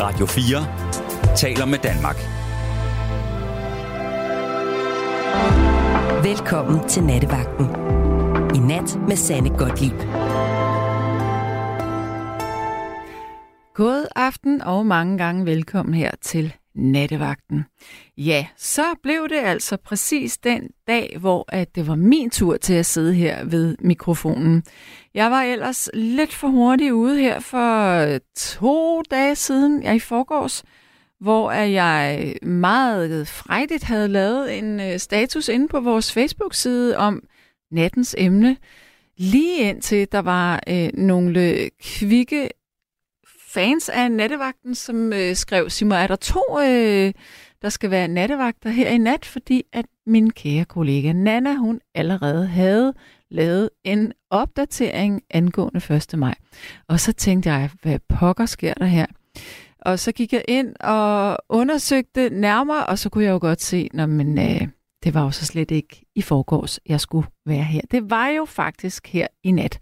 Radio 4 taler med Danmark. Velkommen til Nattevagten. I nat med Sanne Godtlip. God aften og mange gange velkommen her til Nattevagten. Ja, så blev det altså præcis den dag, hvor at det var min tur til at sidde her ved mikrofonen. Jeg var ellers lidt for hurtig ude her for øh, to dage siden, jeg i forgårs, hvor jeg meget frejdigt havde lavet en øh, status inde på vores Facebook-side om nattens emne, lige indtil der var øh, nogle kvikke fans af nattevagten, som øh, skrev, Simon, er der to, øh, der skal være nattevagter her i nat, fordi at min kære kollega Nana, hun allerede havde lavet en opdatering angående 1. maj. Og så tænkte jeg, hvad pokker sker der her? Og så gik jeg ind og undersøgte nærmere, og så kunne jeg jo godt se, når men, øh, det var jo så slet ikke i forgårs, jeg skulle være her. Det var jo faktisk her i nat.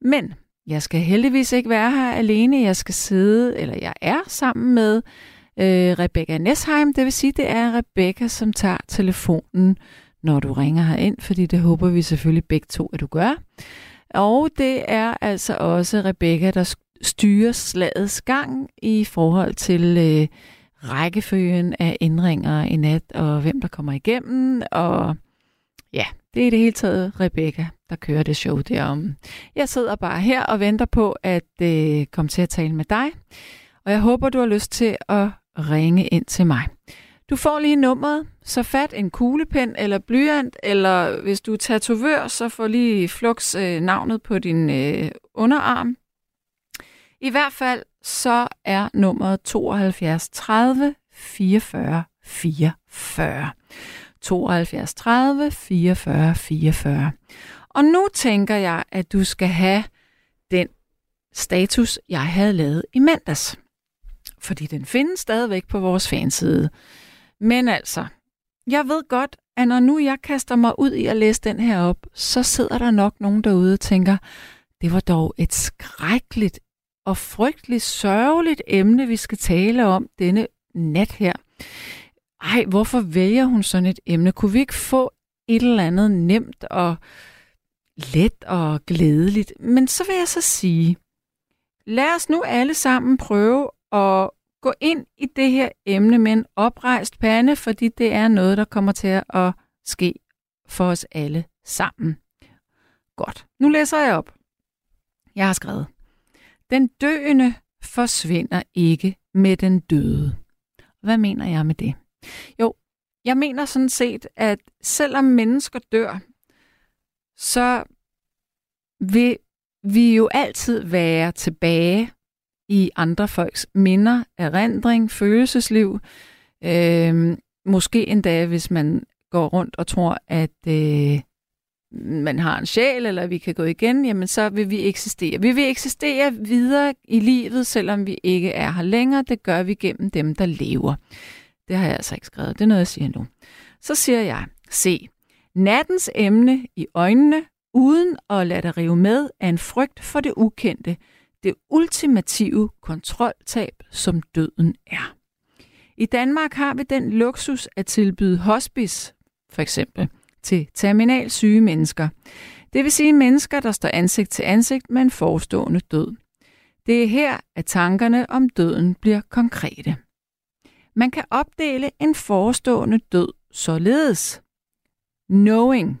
Men jeg skal heldigvis ikke være her alene. Jeg skal sidde, eller jeg er sammen med øh, Rebecca Nesheim. Det vil sige, det er Rebecca, som tager telefonen, når du ringer her ind, fordi det håber vi selvfølgelig begge to, at du gør. Og det er altså også Rebecca, der styrer slagets gang i forhold til øh, rækkefølgen af ændringer i nat, og hvem der kommer igennem, og ja, det er i det hele taget Rebecca, der kører det show derom. Jeg sidder bare her og venter på at øh, komme til at tale med dig, og jeg håber, du har lyst til at ringe ind til mig. Du får lige nummeret, så fat en kuglepen eller blyant, eller hvis du er tatovør, så får lige flux øh, navnet på din øh, underarm. I hvert fald så er nummeret 72 30 44 44. 72 30 44 44. Og nu tænker jeg, at du skal have den status, jeg havde lavet i mandags. Fordi den findes stadigvæk på vores fanside. Men altså, jeg ved godt, at når nu jeg kaster mig ud i at læse den her op, så sidder der nok nogen derude og tænker, det var dog et skrækkeligt og frygteligt sørgeligt emne, vi skal tale om denne nat her. Ej, hvorfor vælger hun sådan et emne? Kunne vi ikke få et eller andet nemt og let og glædeligt? Men så vil jeg så sige, lad os nu alle sammen prøve at gå ind i det her emne med en oprejst pande, fordi det er noget, der kommer til at ske for os alle sammen. Godt. Nu læser jeg op. Jeg har skrevet. Den døende forsvinder ikke med den døde. Hvad mener jeg med det? Jo, jeg mener sådan set, at selvom mennesker dør, så vil vi jo altid være tilbage i andre folks minder, erindring, følelsesliv. Øh, måske endda, hvis man går rundt og tror, at øh, man har en sjæl, eller vi kan gå igen, jamen så vil vi eksistere. Vi vil eksistere videre i livet, selvom vi ikke er her længere. Det gør vi gennem dem, der lever. Det har jeg altså ikke skrevet. Det er noget, jeg siger nu. Så siger jeg, se, nattens emne i øjnene, uden at lade dig rive med, er en frygt for det ukendte, det ultimative kontroltab, som døden er. I Danmark har vi den luksus at tilbyde hospice, for eksempel, til terminal syge mennesker. Det vil sige mennesker, der står ansigt til ansigt med en forestående død. Det er her, at tankerne om døden bliver konkrete. Man kan opdele en forestående død således. Knowing,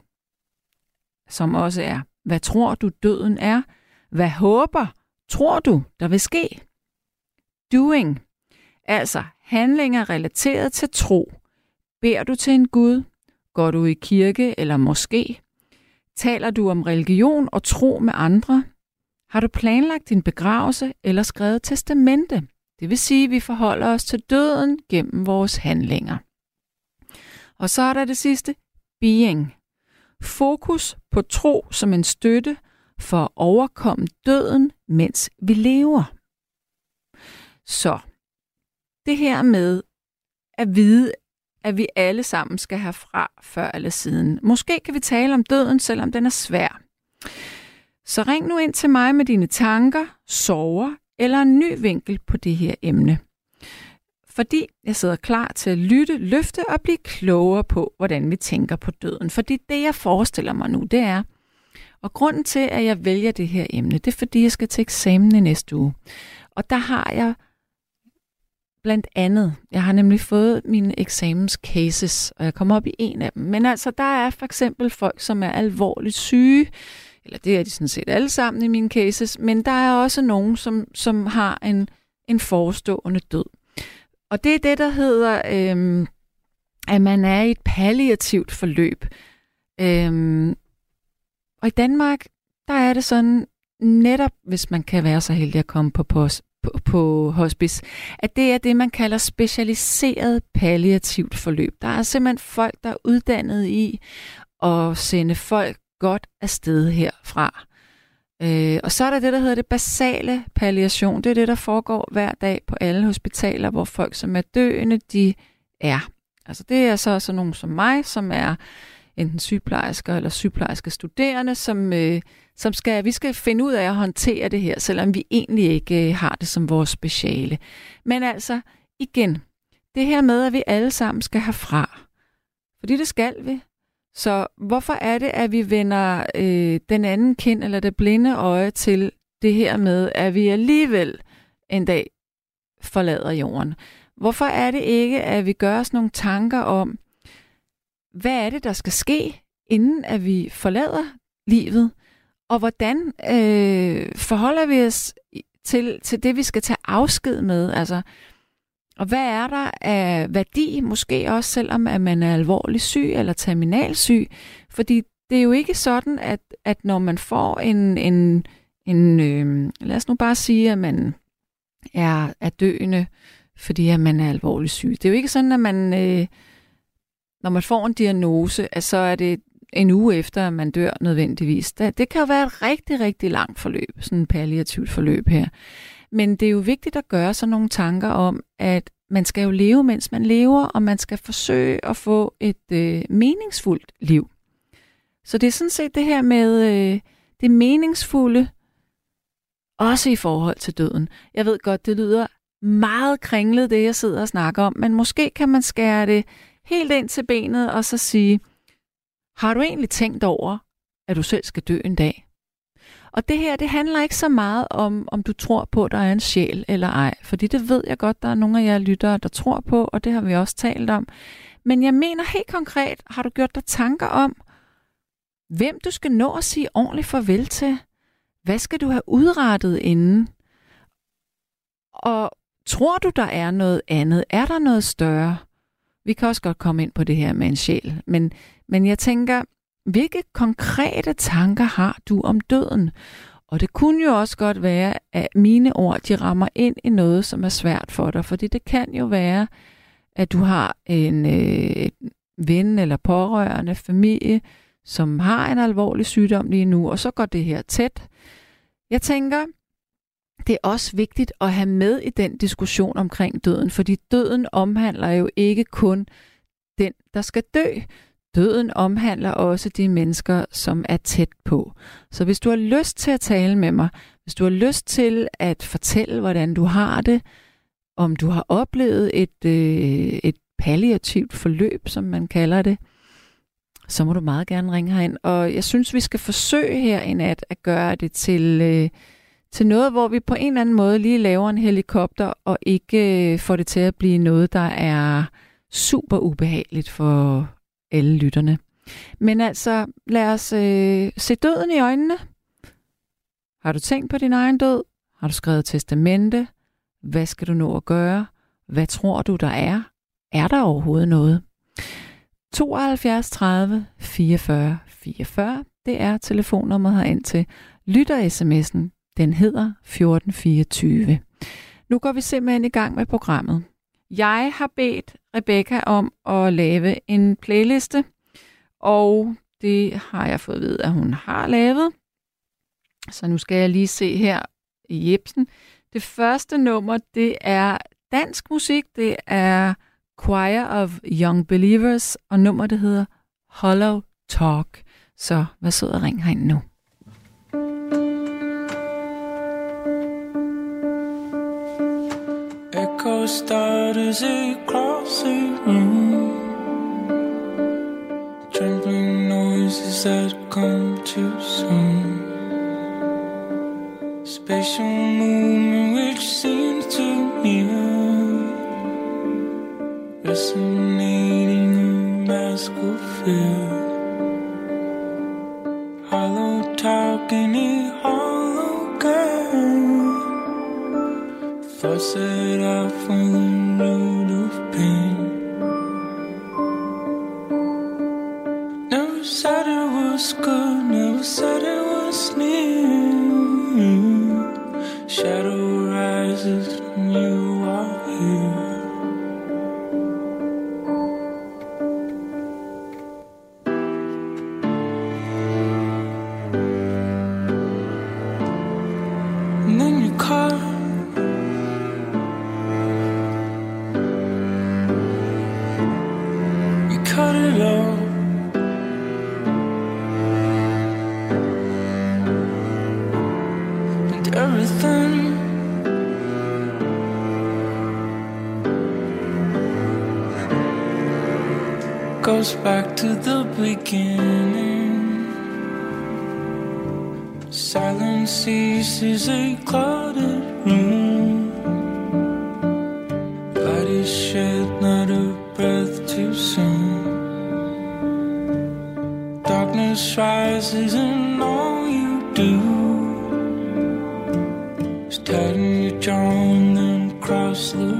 som også er, hvad tror du døden er? Hvad håber, tror du, der vil ske? Doing, altså handlinger relateret til tro. Beder du til en Gud? Går du i kirke eller måske? Taler du om religion og tro med andre? Har du planlagt din begravelse eller skrevet testamente? Det vil sige, at vi forholder os til døden gennem vores handlinger. Og så er der det sidste, being. Fokus på tro som en støtte for at overkomme døden, mens vi lever. Så det her med at vide, at vi alle sammen skal have fra før eller siden. Måske kan vi tale om døden, selvom den er svær. Så ring nu ind til mig med dine tanker, sorger eller en ny vinkel på det her emne. fordi jeg sidder klar til at lytte, løfte og blive klogere på, hvordan vi tænker på døden. Fordi det, jeg forestiller mig nu, det er, og grunden til, at jeg vælger det her emne, det er, fordi jeg skal til eksamen i næste uge. Og der har jeg blandt andet, jeg har nemlig fået mine eksamenscases, og jeg kommer op i en af dem. Men altså, der er for eksempel folk, som er alvorligt syge, eller det er de sådan set alle sammen i mine cases, men der er også nogen, som, som har en, en forestående død. Og det er det, der hedder, øhm, at man er i et palliativt forløb. Øhm, og i Danmark, der er det sådan, netop hvis man kan være så heldig at komme på, på, på, på hospice, at det er det, man kalder specialiseret palliativt forløb. Der er simpelthen folk, der er uddannet i at sende folk godt afsted herfra. Øh, og så er der det, der hedder det basale palliation. Det er det, der foregår hver dag på alle hospitaler, hvor folk, som er døende, de er. Altså det er så sådan nogen som mig, som er enten sygeplejersker eller sygeplejerske studerende, som, øh, som skal, vi skal finde ud af at håndtere det her, selvom vi egentlig ikke øh, har det som vores speciale. Men altså, igen, det her med, at vi alle sammen skal herfra. Fordi det skal vi. Så hvorfor er det, at vi vender øh, den anden kind eller det blinde øje til det her med, at vi alligevel en dag forlader jorden? Hvorfor er det ikke, at vi gør os nogle tanker om, hvad er det, der skal ske, inden at vi forlader livet? Og hvordan øh, forholder vi os til, til det, vi skal tage afsked med? Altså, og hvad er der af værdi, måske også selvom at man er alvorlig syg eller terminalsyg? Fordi det er jo ikke sådan, at, at når man får en, en, en øh, lad os nu bare sige, at man er, er døende, fordi at man er alvorlig syg. Det er jo ikke sådan, at man, øh, når man får en diagnose, at så er det en uge efter, at man dør nødvendigvis. Det, det kan jo være et rigtig, rigtig langt forløb, sådan et palliativt forløb her. Men det er jo vigtigt at gøre sig nogle tanker om, at man skal jo leve, mens man lever, og man skal forsøge at få et øh, meningsfuldt liv. Så det er sådan set det her med øh, det meningsfulde, også i forhold til døden. Jeg ved godt, det lyder meget kringlet, det jeg sidder og snakker om, men måske kan man skære det helt ind til benet og så sige, har du egentlig tænkt over, at du selv skal dø en dag? Og det her, det handler ikke så meget om, om du tror på, at der er en sjæl eller ej. Fordi det ved jeg godt, der er nogle af jer lyttere, der tror på, og det har vi også talt om. Men jeg mener helt konkret, har du gjort dig tanker om, hvem du skal nå at sige ordentligt farvel til? Hvad skal du have udrettet inden? Og tror du, der er noget andet? Er der noget større? Vi kan også godt komme ind på det her med en sjæl, men, men jeg tænker, hvilke konkrete tanker har du om døden? Og det kunne jo også godt være, at mine ord de rammer ind i noget, som er svært for dig. Fordi det kan jo være, at du har en øh, ven eller pårørende, familie, som har en alvorlig sygdom lige nu, og så går det her tæt. Jeg tænker, det er også vigtigt at have med i den diskussion omkring døden, fordi døden omhandler jo ikke kun den, der skal dø. Døden omhandler også de mennesker, som er tæt på. Så hvis du har lyst til at tale med mig, hvis du har lyst til at fortælle, hvordan du har det, om du har oplevet et, øh, et palliativt forløb, som man kalder det, så må du meget gerne ringe herind. Og jeg synes, vi skal forsøge her i nat at gøre det til, øh, til noget, hvor vi på en eller anden måde lige laver en helikopter, og ikke øh, får det til at blive noget, der er super ubehageligt for alle lytterne. Men altså, lad os øh, se døden i øjnene. Har du tænkt på din egen død? Har du skrevet testamente? Hvad skal du nå at gøre? Hvad tror du, der er? Er der overhovedet noget? 72 30 44 44, det er telefonnummeret herind til. Lytter sms'en, den hedder 1424. Nu går vi simpelthen i gang med programmet. Jeg har bedt Rebecca om at lave en playliste, og det har jeg fået at vide, at hun har lavet. Så nu skal jeg lige se her i Jebsen. Det første nummer, det er dansk musik. Det er Choir of Young Believers, og nummer det hedder Hollow Talk. Så hvad så og ring herind nu. Starters across the room. Trembling noises that come too soon. Spatial movement which seems to near. Resonating a mask of fear. Hollow talking Thoughts that I from the road of pain. Never said it was good, never said it was near. Shadow rises when you are here. Goes back to the beginning. Silence ceases a clouded room. Is shed, not a breath too soon. Darkness rises, and all you do is tighten your jaw and then cross the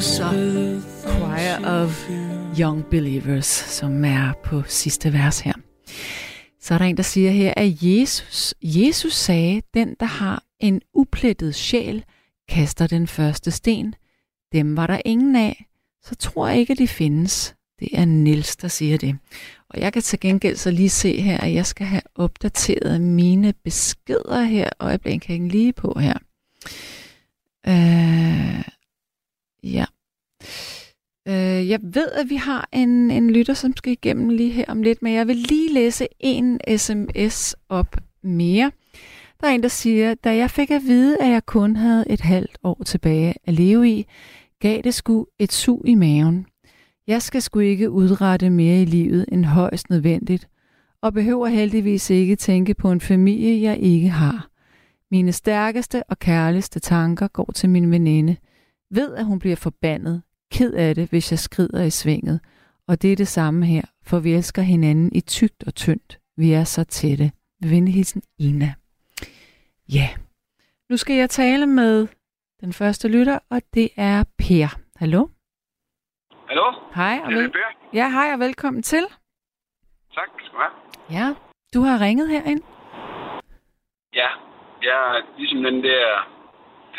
whisper. Choir of Young Believers, som er på sidste vers her. Så er der en, der siger her, at Jesus, Jesus sagde, den, der har en uplettet sjæl, kaster den første sten. Dem var der ingen af, så tror jeg ikke, at de findes. Det er Nils, der siger det. Og jeg kan til gengæld så lige se her, at jeg skal have opdateret mine beskeder her, og jeg bliver ikke lige på her. Øh, ja. Øh, jeg ved, at vi har en, en lytter, som skal igennem lige her om lidt, men jeg vil lige læse en sms op mere. Der er en, der siger, da jeg fik at vide, at jeg kun havde et halvt år tilbage at leve i, gav det sgu et sug i maven. Jeg skal sgu ikke udrette mere i livet end højst nødvendigt, og behøver heldigvis ikke tænke på en familie, jeg ikke har. Mine stærkeste og kærligste tanker går til min veninde. Ved, at hun bliver forbandet, ked af det, hvis jeg skrider i svinget. Og det er det samme her, for vi elsker hinanden i tygt og tyndt. Vi er så tætte. Venligheden Ina. Ja. Nu skal jeg tale med den første lytter, og det er Per. Hallo? Hallo? Hej og, vel- Per. ja, hej og velkommen til. Tak skal du have. Ja, du har ringet herind. Ja, jeg er ligesom den der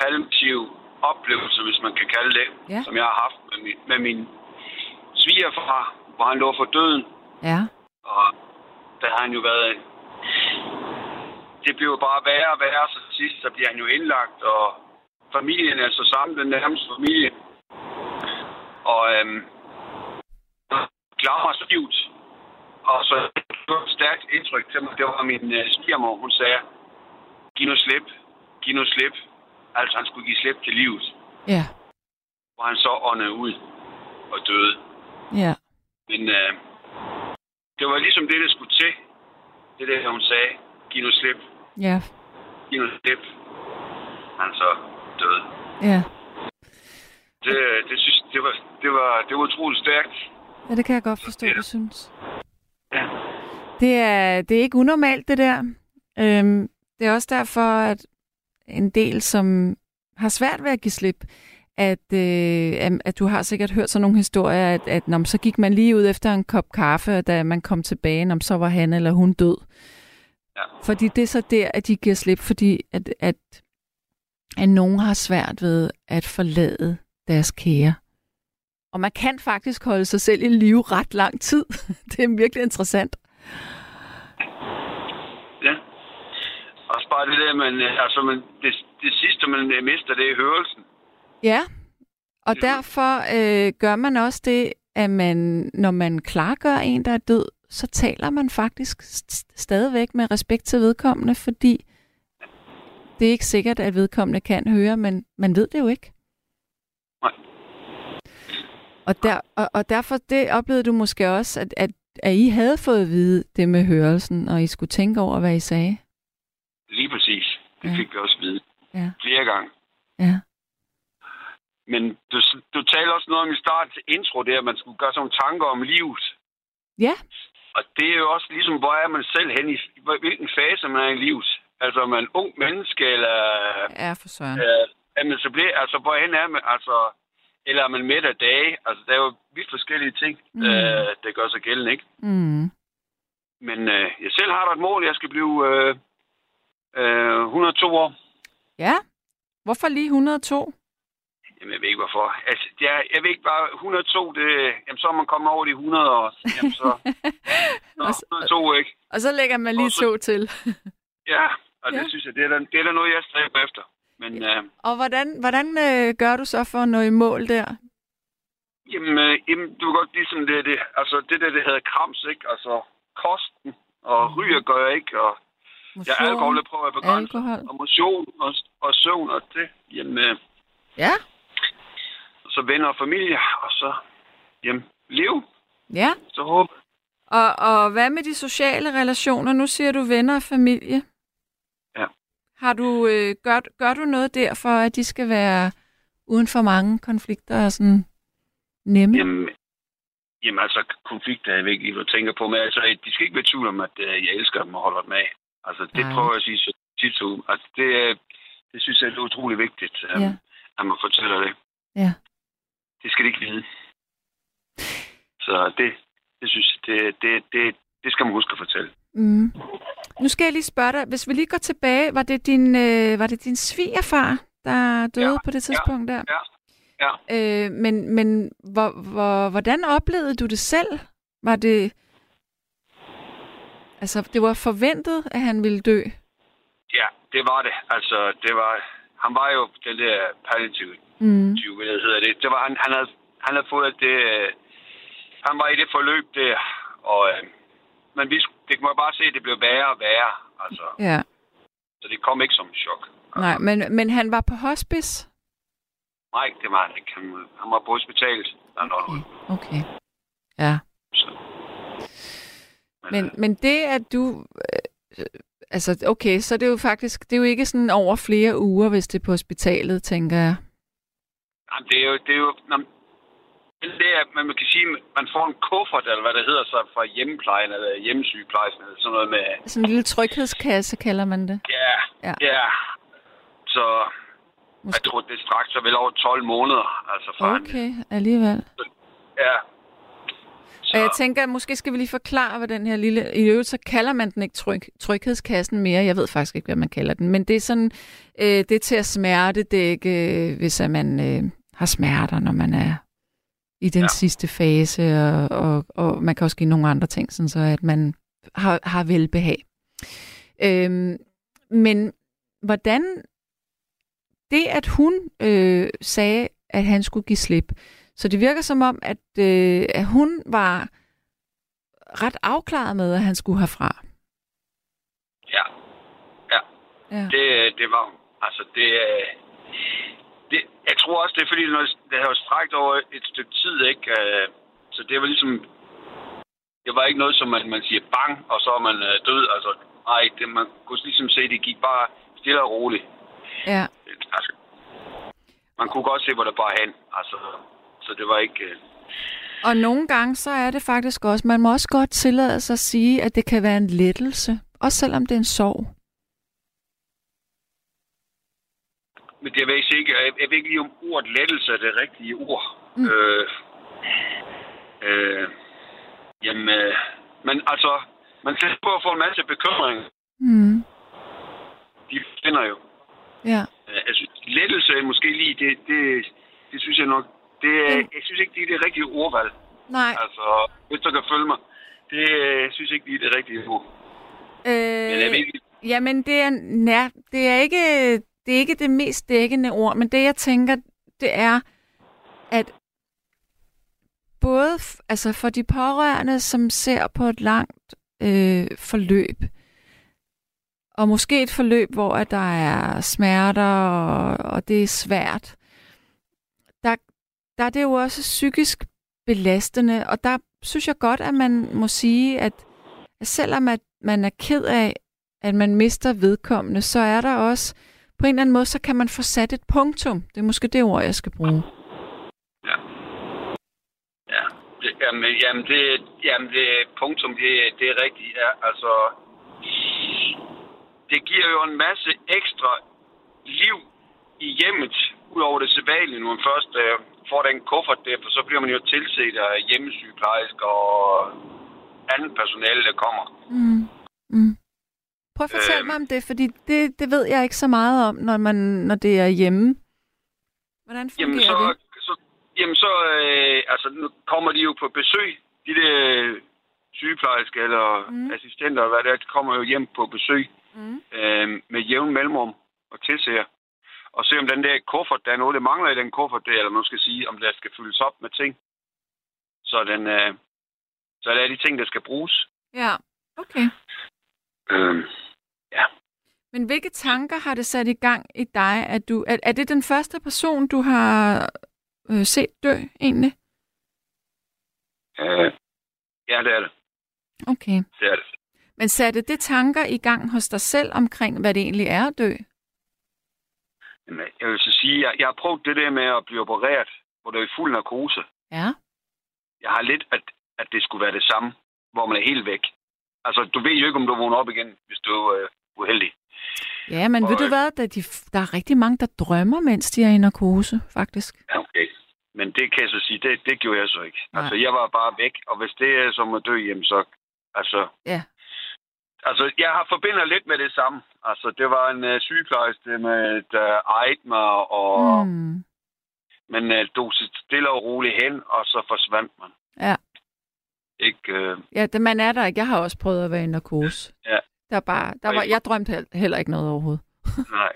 palliative oplevelse, hvis man kan kalde det, Ja. som jeg har haft med min, med min svigerfar, hvor han lå for døden. Ja, Og der har han jo været... Det blev bare værre og værre, så til sidst så bliver han jo indlagt, og familien er så sammen, den nærmeste familie. Og øhm, så livet. Og så et stærkt indtryk til mig, det var min øh, svigermor, hun sagde, giv nu slip, giv nu slip. Altså han skulle give slip til livet, ja, hvor han så åndede ud og døde. ja. Men øh, det var ligesom det, der skulle til. Det der, hun sagde. Giv nu slip. Ja, Giv nu slip. Han så døde. ja. Det, det, synes, det, var, det, var, det var utroligt stærkt. Ja, det kan jeg godt forstå, Ja. du synes. Ja. Det er, det er ikke unormalt, det der. Øhm, det er også derfor, at en del, som har svært ved at give slip, at, øh, at- du har sikkert hørt sådan nogle historier, at, at når så gik man lige ud efter en kop kaffe, og da man kom tilbage, når så var han eller hun død. Ja. Fordi det er så der, at de giver slip, fordi at, at, at nogen har svært ved at forlade deres kære. Og man kan faktisk holde sig selv i live ret lang tid. det er virkelig interessant. Ja. Også bare det der, man, øh, altså, man, det, det sidste, man øh, mister, det er hørelsen. Ja, og Ja. derfor øh, gør man også det, at man, når man klargør en, der er død, så taler man faktisk st- stadigvæk med respekt til vedkommende, fordi det er ikke sikkert, at vedkommende kan høre, men man ved det jo ikke. Nej. Og, der, og, og derfor det oplevede du måske også, at, at, at I havde fået at vide det med hørelsen, og I skulle tænke over, hvad I sagde. Lige præcis. Det Ja. fik vi også at vide. Ja. Flere gange. Ja, Men du, du talte også noget om i start intro, det at man skulle gøre sådan nogle tanker om livet. ja, Og det er jo også ligesom, hvor er man selv hen i, hvilken fase man er i livet. Altså, er man ung menneske, eller ja for søren. øh, er man så bliver, altså, hvorhen er man, altså, eller er man midt af dage? Altså, der er jo vidt forskellige ting, mm. øh, der gør sig gældende, ikke? Mm. Men øh, jeg selv har da et mål, jeg skal blive øh, øh, 102 år. Ja, hvorfor lige 102? Jamen, jeg ved ikke hvorfor. Altså, jeg, jeg ved ikke bare, 102, det, jamen, så er man kommet over de 100 år. Jamen, så, Og så så- 102, ikke? Og så lægger man lige Og så- to til. Ja, og det Ja. synes jeg, det er, da, det er da noget, jeg stræber efter. Men øh, Og hvordan, hvordan øh, gør du så for at nå i mål der? jamen, øh, jamen, du kan godt ligesom det, det, altså det der, det hedder krams, ikke? Altså kosten, og ryger gør jeg ikke, og ja, alkohol, det prøver jeg at begrænse. alkohol. Og motion, og, og søvn, og det, jamen, øh, Ja, så venner og familie, og så, jamen, liv, ja. så håber Og, og hvad med de sociale relationer? Nu siger du venner og familie. Ja. Har du, øh, gør, gør du noget der for, at de skal være uden for mange konflikter og sådan nemme? Jamen, jamen altså, konflikter er vigtigt, du tænker på, men altså, de skal ikke være tvivl om, at øh, jeg elsker dem og holder dem af. Altså, det Nej. prøver jeg at sige så tit så. Altså, det, det synes jeg er utrolig vigtigt, um, Ja. ja. at man fortæller det. Ja. Det skal de ikke vide. Så det, det synes jeg, det, det, det, det skal man huske at fortælle. Mm. Nu skal jeg lige spørge dig, hvis vi lige går tilbage, var det din, øh, var det din svigerfar, der døde Ja, på det tidspunkt der? Ja. Ja. Øh, men men hvor, hvor, hvordan oplevede du det selv? Var det... Altså, det var forventet, at han ville dø? Ja, det var det. Altså, det var... Han var jo den der palliative Mm. hvad hedder det. Det var, han, han, havde, han havde fået det... øh, Han var i det forløb der, og... øh, Men vi, det må jeg bare se, at det blev værre og værre. Altså, Ja. så det kom ikke som en chok. Nej, men, men han var på hospice? Nej, det var han ikke. Han, han var på hospitalet. Okay. okay. Ja. Så. Men, men det, at du... Øh, altså, okay, så det er jo faktisk... Det er jo ikke sådan over flere uger, hvis det er på hospitalet, tænker jeg. Jamen, det er jo... Det er jo jamen, det er, man kan sige, man får en kuffert, eller hvad det hedder, så fra hjemmeplejen, eller hjemmesygeplejen, eller sådan noget med... Sådan en lille tryghedskasse, kalder man det. Ja, Ja. ja. Så jeg Måske. tror, det straks er vel over 12 måneder, altså fra Okay, alligevel. Ja. Og jeg tænker, at måske skal vi lige forklare, hvad den her lille... I øvrigt, så kalder man den ikke tryg, tryghedskassen mere. Jeg ved faktisk ikke, hvad man kalder den. Men det er sådan... Øh, det er til at smertedække, øh, hvis at man øh, har smerter, når man er i den ja. Sidste fase. Og, og, og man kan også give nogle andre ting, sådan så at man har, har velbehag. Øhm, men hvordan... Det, at hun øh, sagde, at han skulle give slip, så det virker som om, at, øh, at hun var ret afklaret med, at han skulle herfra. ja. Ja. Ja. Det, det var hun. Altså, det, øh, det, jeg tror også, det er fordi, det har jo strækt over et stykke tid, ikke? Øh, Så det var ligesom... Det var ikke noget, som man, man siger bang, og så er man øh, død. Altså, nej, det, man kunne ligesom se, det gik bare stille og roligt. ja. Altså, man kunne godt se, hvor det bare hen. Altså, så det var ikke... Øh, Og nogle gange, så er det faktisk også, man må også godt tillade sig at sige, at det kan være en lettelse. Også selvom det er en sorg. Men det ved jeg ikke, jeg jeg ved ikke lige om ordet lettelse er det rigtige ord. Mm. Øh, øh, jamen, øh, men altså, man skal på at få en masse bekymring. Mm. De finder jo. Ja. Øh, synes, lettelse er måske lige, det, det, det synes jeg nok, det, Mm. jeg synes ikke, det er det rigtige ordvalg. Nej. Altså, hvis du kan følge mig, det øh, jeg synes ikke, det er det rigtige ord. Men jeg ved Øh, ikke, jamen, det er, nær, det, er ikke, det er ikke det mest dækkende ord, men det, jeg tænker, det er, at både altså for de pårørende, som ser på et langt øh, forløb, og måske et forløb, hvor at der er smerter, og, og det er svært, der er det jo også psykisk belastende, og der synes jeg godt, at man må sige, at, selvom at man er ked af, at man mister vedkommende, så er der også, på en eller anden måde, så kan man få sat et punktum. Det er måske det ord, jeg skal bruge. Ja. Ja. Det, jamen, jamen, det, jamen, det punktum, det, det er rigtigt. Ja, altså, det giver jo en masse ekstra liv i hjemmet, udover det sædvanlige, når man først øh, får den kuffert der, for så bliver man jo tilset af hjemmesygeplejersker og andet personale, der kommer. Mm. Mm. Prøv at fortælle Øhm. mig om det, fordi det, det ved jeg ikke så meget om, når, man, når det er hjemme. Hvordan fungerer Jamen så, det? så, jamen så øh, altså, nu kommer de jo på besøg, de der sygeplejersker eller mm. assistenter, hvad det er, de kommer jo hjem på besøg Mm. øh, med jævn mellemrum og tilser. Og se om den der kuffert, der er noget, der mangler i den kuffert der, eller man skal sige, om der skal fyldes op med ting. Så, den, øh, så der er de ting, der skal bruges. Ja, okay. Øh, ja. Men hvilke tanker har det sat i gang i dig? At du, er, er det den første person, du har øh, set dø, egentlig? Øh, ja, det er det. Okay. Det er det. Men satte det tanker i gang hos dig selv omkring, hvad det egentlig er at dø? Jamen, jeg vil så sige, jeg, jeg har prøvet det der med at blive opereret, hvor der er i fuld narkose. Ja. Jeg har lidt, at, at det skulle være det samme, hvor man er helt væk. Altså, du ved jo ikke, om du vågner op igen, hvis du er øh, uheldig. Ja, men Og, ved du øh, hvad? Der, de, der er rigtig mange, der drømmer, mens de er i narkose, faktisk. Ja, okay. det kan jeg så sige, det, det gjorde jeg så ikke. Nej. Altså, jeg var bare væk, og hvis det er som at dø, jamen så... Altså, Ja. Altså, jeg har forbinder lidt med det samme. Altså, det var en uh, sygeplejerske, med, der ejede mig, og... Mm. Men uh, dog stille og roligt hen, og så forsvandt man. Ja. Ikke... Uh, Ja, det, man er der ikke. Jeg har også prøvet at være i narkose. Ja. Der er bare, der var, jeg- drømte hel- heller ikke noget overhovedet. nej.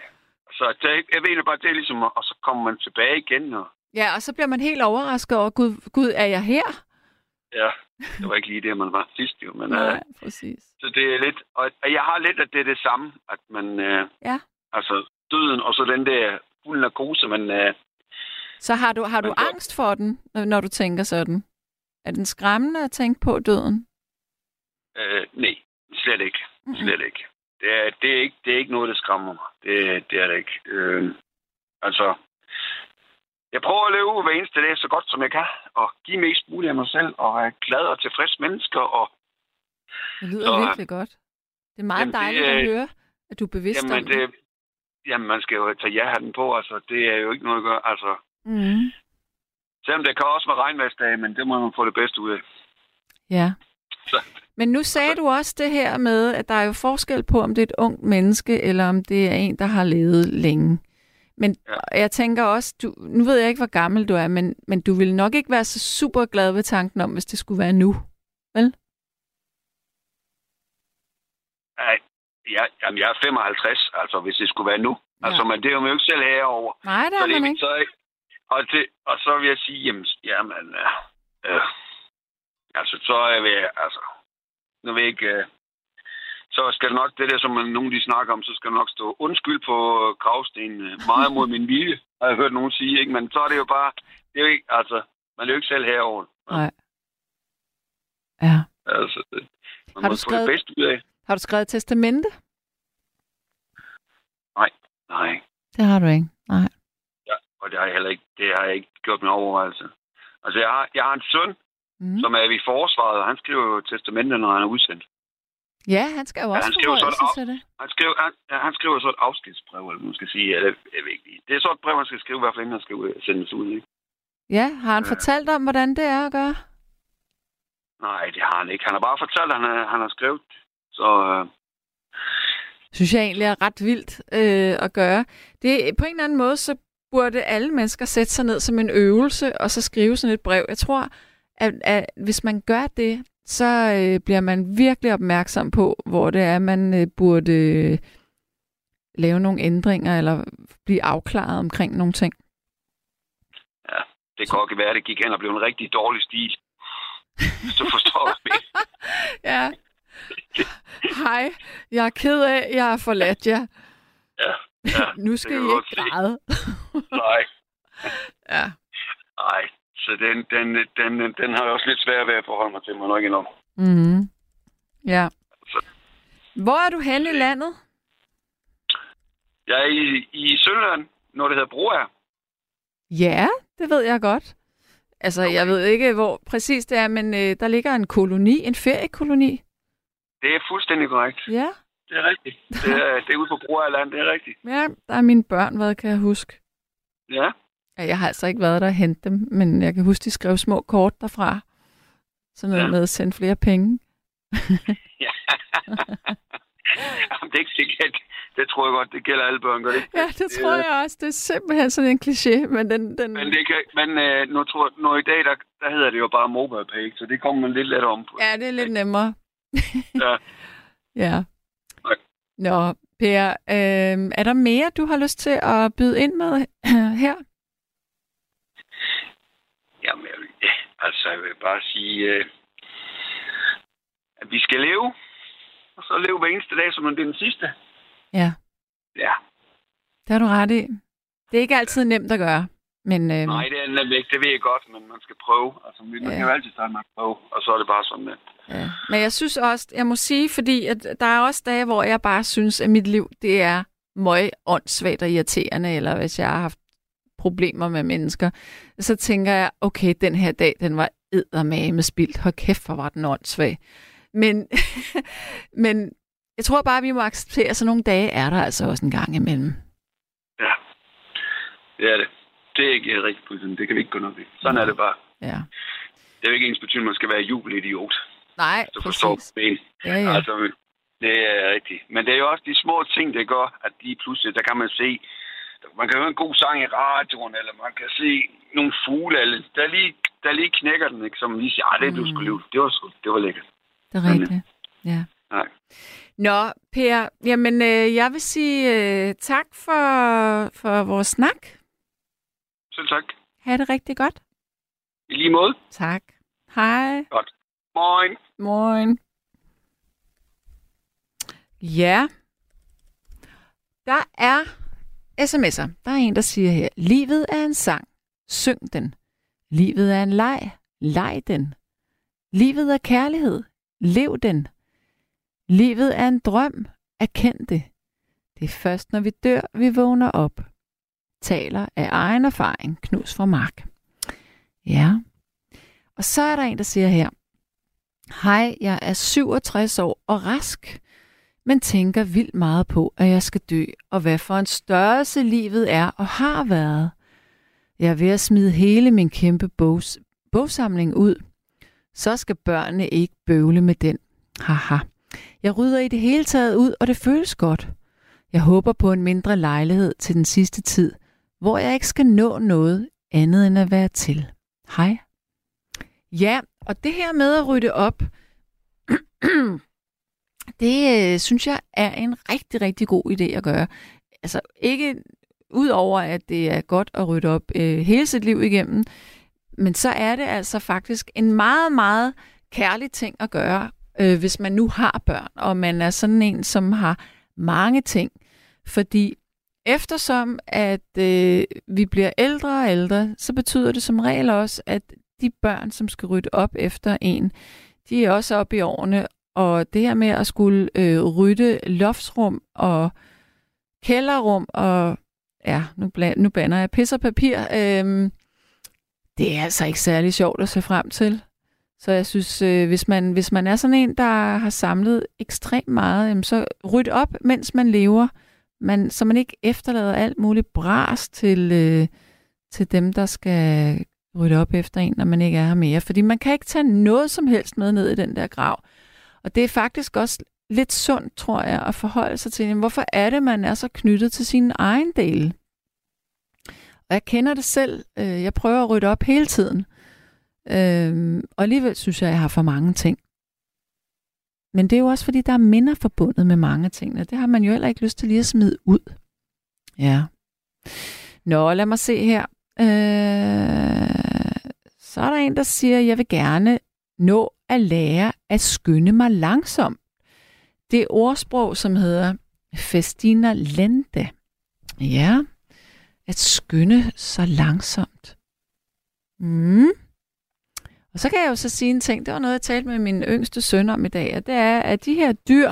Så det, jeg ved det bare, det er ligesom... Og så kommer man tilbage igen, og... Ja, og så bliver man helt overrasket over, Gud, Gud er jeg her? Ja, det var ikke lige det, man var sidst jo, men... Nej, Uh, præcis. Så det er lidt... Og jeg har lidt, at det er det samme, at man... Øh, Ja. Altså, døden, og så den der fuld narkose, men... Øh, Så har du, har du så- angst for den, når- når du tænker sådan? Er den skræmmende at tænke på døden? øh, nej, slet ikke. Mm-mm. Slet ikke. Det er, det, er ikke. det er ikke noget, der skræmmer mig. Det, det er det ikke. Øh, altså, jeg prøver at leve hver eneste dag så godt, som jeg kan, og give mest muligt af mig selv, og er glad og tilfreds mennesker, og Det lyder Så- virkelig godt. Det er meget Jamen, det dejligt at er- høre, at du er bevidst jamen, om det. det, jamen, man skal jo tage ja-hatten på, altså, det er jo ikke noget at gøre, altså, Mm. selvom det kan også være regnværsdage, men det må man få det bedste ud af. Ja. Så- Men nu sagde du også det her med, at der er jo forskel på, om det er et ungt menneske, eller om det er en, der har levet længe. Men Ja. jeg tænker også, du, nu ved jeg ikke, hvor gammel du er, men, men du vil nok ikke være så super glad ved tanken om, hvis det skulle være nu. Ej, ja, jamen, jeg er 55, altså hvis det skulle være nu. Ja. Altså, men det er jo ikke selv herover. Nej, det Så er det man ikke. så. Og, det, og så vil jeg sige, jamen, jamen øh, øh, altså, så er vi, altså, nu ved jeg ikke, øh, så skal det nok, det der, som man, nogen de snakker om, så skal det nok stå undskyld på øh, gravstenen, øh, meget mod min vilje, har jeg hørt nogen sige, ikke? Men så er det jo bare, det er jo ikke, altså, man er jo ikke selv herover. Nej. Ja. Altså, man Har må du få skrevet- det bedste ud af. Har du skrevet testamente? Nej, Det har du ikke. Nej. og det har jeg heller ikke, det har jeg ikke gjort min overvejelse. Altså, jeg har, jeg har en søn, Mm. som er i forsvaret, og han skriver jo testamentet, når han er udsendt. Ja, han skal jo Ja, også han skriver sådan sig til det. Han skriver, han, ja, han skriver så et afskedsbrev, eller man skal sige. Eller, jeg ved ikke. Det er så et brev, han skal skrive, i hvert fald inden han skal sendes ud. Ikke? Ja, har han Ja. fortalt om, hvordan det er at gøre? Nej, det har han ikke. Han har bare fortalt, at han, er- han har skrevet. Så øh, synes jeg egentlig er ret vildt øh, at gøre. Det, på en eller anden måde, så burde alle mennesker sætte sig ned som en øvelse, og så skrive sådan et brev. Jeg tror, at, at hvis man gør det, så øh, bliver man virkelig opmærksom på, hvor det er, man øh, burde øh, lave nogle ændringer, eller blive afklaret omkring nogle ting. det kan godt være, at det gik hen og blev en rigtig dårlig stil. Du forstår det. Ja. Hej, jeg er ked af, jeg har forladt jer. Ja, ja. Nu skal I jeg ikke græde. Nej, ja. nej. Så den, den, den, den har jeg også lidt svært ved at forholde mig til, må nok endnu. Mm-hmm. Ja. Så- Hvor er du henne i landet? Jeg er i, i Sønderland, når det hedder Broager. Ja, det ved jeg godt. Altså, okay. jeg ved ikke, hvor præcis det er, men øh, der ligger en koloni, en feriekoloni. Det er fuldstændig korrekt. Ja, Det er rigtigt. Det er, det er ude på Broagerland, det er rigtigt. ja, der er mine børn, hvad kan jeg huske. Ja. Ja, Jeg har altså ikke været der og hente dem, men jeg kan huske, de skrev små kort derfra. Sådan noget ja. Med at sende flere penge. ja. Jamen, det er ikke sikkert. Det tror jeg godt, det gælder alle børn, gør det? Ja, det tror jeg også. Det er simpelthen sådan en kliché, men den... den... Men, det kan, men øh, nu tror, når i dag, der, der hedder det jo bare mobile pay, så det kommer man lidt lettere om på. Ja, det er lidt nemmere. Ja. ja. Nej. Nå, Per, øh, er der mere, du har lyst til at byde ind med her? Jamen, jeg vil, altså, jeg vil bare sige, øh, at vi skal leve, og så leve hver eneste dag, som om det er den sidste. Ja, Ja, det har du ret i. Det er ikke altid nemt at gøre, men øh, nej, det er nemlig ikke, det ved jeg godt, men man skal prøve. Altså, man Ja. kan jo altid starte med at prøve, og så er det bare sådan, at ja. men jeg synes også, jeg må sige, fordi at der er også dage, hvor jeg bare synes, at mit liv, det er møg åndssvagt og irriterende, eller hvis jeg har haft problemer med mennesker, så tænker jeg, okay, den her dag, den var eddermame spildt. Hold kæft, hvor var den åndssvag. Men, men jeg tror bare, vi må acceptere, at sådan nogle dage er der altså også en gang imellem. ja, det er det. Det er ikke rigtig fuldstændig. Det kan vi ikke gå noget ved. Sådan er det bare. Ja. Det er jo ikke ens betydning, at man skal være jubelidiot. Nej, Du forstår men. Ja, ja. Altså, det er rigtigt. Men det er jo også de små ting, det gør, at de pludselig, der kan man se, man kan høre en god sang i radioen, eller man kan se nogle fugle, eller der lige, der lige knækker den, ikke? som lige siger, ah, det er du skulle leve. Det var, sgu, det var lækkert. Det er rigtigt. Ja. Nej. Nå, Per, jamen øh, jeg vil sige øh, tak for, for vores snak. Selv tak. Ha' det rigtig godt. I lige måde. Tak. Hej. Godt. Moin. Morgen. Ja. Der er sms'er. Der er en, der siger her, livet er en sang. Syng den. Livet er en leg. Leg den. Livet er kærlighed. Lev den. Livet er en drøm. Erkend det. Det er først, når vi dør, vi vågner op. Taler af egen erfaring. Knus fra Mark. Ja. Og så er der en, der siger her, Hej, jeg er 67 år og rask, men tænker vildt meget på, at jeg skal dø, og hvad for en størrelse livet er og har været. Jeg er ved at smide hele min kæmpe bogs, bogsamling ud. Så skal børnene ikke bøvle med den. Haha. Jeg rydder i det hele taget ud, og det føles godt. Jeg håber på en mindre lejlighed til den sidste tid, hvor jeg ikke skal nå noget andet end at være til. Hej. Ja, og det her med at rydde op, det øh, synes jeg er en rigtig, rigtig god idé at gøre. Altså ikke udover at det er godt at rydde op øh, hele sit liv igennem, men så er det altså faktisk en meget, meget kærlig ting at gøre, øh, hvis man nu har børn, og man er sådan en, som har mange ting. Fordi eftersom at øh, vi bliver ældre og ældre, så betyder det som regel også, at de børn, som skal rydde op efter en, de er også oppe i årene, og det her med at skulle øh, rydde loftsrum og kælderrum og ja, nu, bland, nu banner jeg pis og papir, øh, det er altså ikke særlig sjovt at se frem til. Så jeg synes, øh, hvis, man, hvis man er sådan en, der har samlet ekstremt meget, jamen, så ryd op, mens man lever, man, så man ikke efterlader alt muligt bras til, øh, til dem, der skal rydde op efter en, når man ikke er her mere. Fordi man kan ikke tage noget som helst med ned i den der grav. Og det er faktisk også lidt sundt, tror jeg, at forholde sig til, jamen, hvorfor er det, man er så knyttet til sin egen del? Og jeg kender det selv. Øh, jeg prøver at rydde op hele tiden. Øhm, og alligevel synes jeg, at jeg har for mange ting. Men det er jo også, fordi der er minder forbundet med mange ting. Og det har man jo heller ikke lyst til lige at smide ud. Ja. Nå, lad mig se her. Øh, så er der en, der siger, at jeg vil gerne nå at lære at skynde mig langsomt. Det er ordsprog, som hedder festina lente. Ja, at skynde sig langsomt. Mm. Og så kan jeg jo så sige en ting, det var noget, jeg talte med min yngste søn om i dag, og det er, at de her dyr,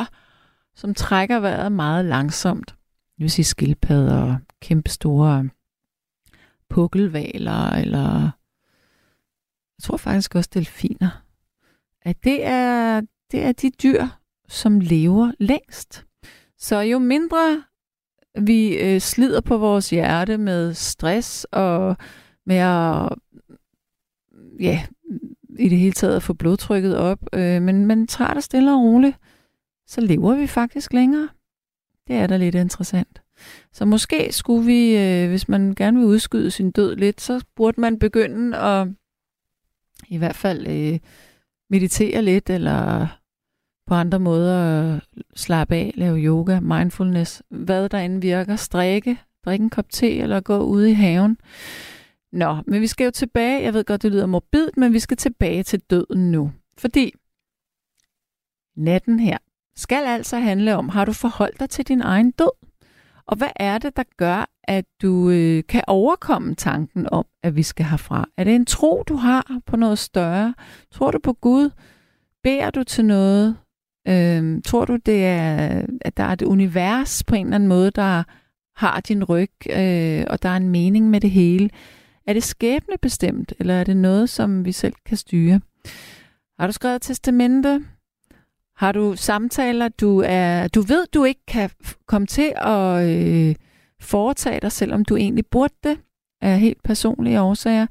som trækker vejret meget langsomt, det vil sige skildpadder og kæmpestore pukkelvaler, eller jeg tror faktisk også delfiner, at det er, det er de dyr, som lever længst. Så jo mindre vi øh, slider på vores hjerte med stress og med at ja, i det hele taget at få blodtrykket op, øh, men man tager det stille og roligt, så lever vi faktisk længere. Det er da lidt interessant. Så måske skulle vi, øh, hvis man gerne vil udskyde sin død lidt, så burde man begynde at i hvert fald øh, meditere lidt, eller på andre måder slappe af, lave yoga, mindfulness, hvad der end virker, strikke, drikke en kop te, eller gå ud i haven. Nå, men vi skal jo tilbage, jeg ved godt, det lyder morbidt, men vi skal tilbage til døden nu. Fordi natten her skal altså handle om, har du forholdt dig til din egen død? Og hvad er det, der gør, at du øh, kan overkomme tanken om, at vi skal herfra? Er det en tro, du har på noget større? Tror du på Gud? Beder du til noget? Øhm, tror du, det er, at der er et univers på en eller anden måde, der har din ryg, øh, og der er en mening med det hele? Er det skæbnebestemt, eller er det noget, som vi selv kan styre? Har du skrevet testamente? Har du samtaler, du er, du ved, du ikke kan komme til at øh, foretage dig, selvom du egentlig burde det? af helt personlige årsager.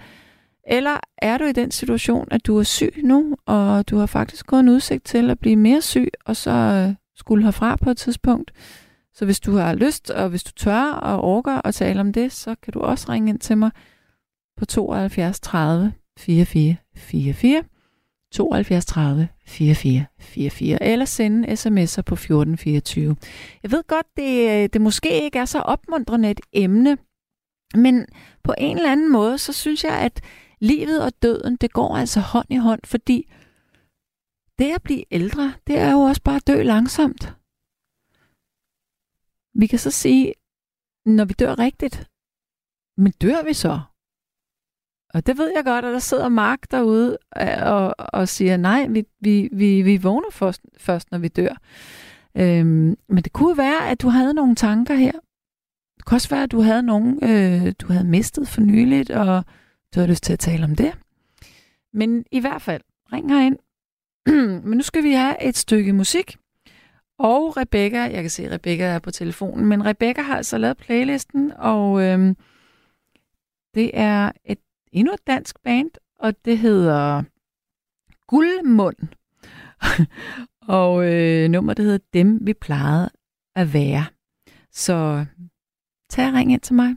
Eller er du i den situation, at du er syg nu, og du har faktisk gået en udsigt til at blive mere syg, og så øh, skulle herfra på et tidspunkt. Så hvis du har lyst, og hvis du tør og orker at tale om det, så kan du også ringe ind til mig på 72 30 44 44. 72 30 44 44, eller sende sms'er på 1424. Jeg ved godt, det, øh, det måske ikke er så opmuntrende et emne, men på en eller anden måde, så synes jeg, at livet og døden, det går altså hånd i hånd, fordi det at blive ældre, det er jo også bare at dø langsomt. Vi kan så sige, når vi dør rigtigt, men dør vi så? Og det ved jeg godt, at der sidder Mark derude øh, og, og siger, nej, vi, vi, vi, vi vågner først, først, når vi dør. Øhm, men det kunne være, at du havde nogle tanker her. Det kunne også være, at du havde nogen, øh, du havde mistet for nyligt, og du havde lyst til at tale om det. Men i hvert fald, ring herind. men nu skal vi have et stykke musik. Og Rebecca, jeg kan se, at Rebecca er på telefonen, men Rebecca har altså lavet playlisten, og øhm, det er et endnu et dansk band, og det hedder Guldmund. og øh, nummer, det hedder Dem, vi plejede at være. Så tag og ring ind til mig.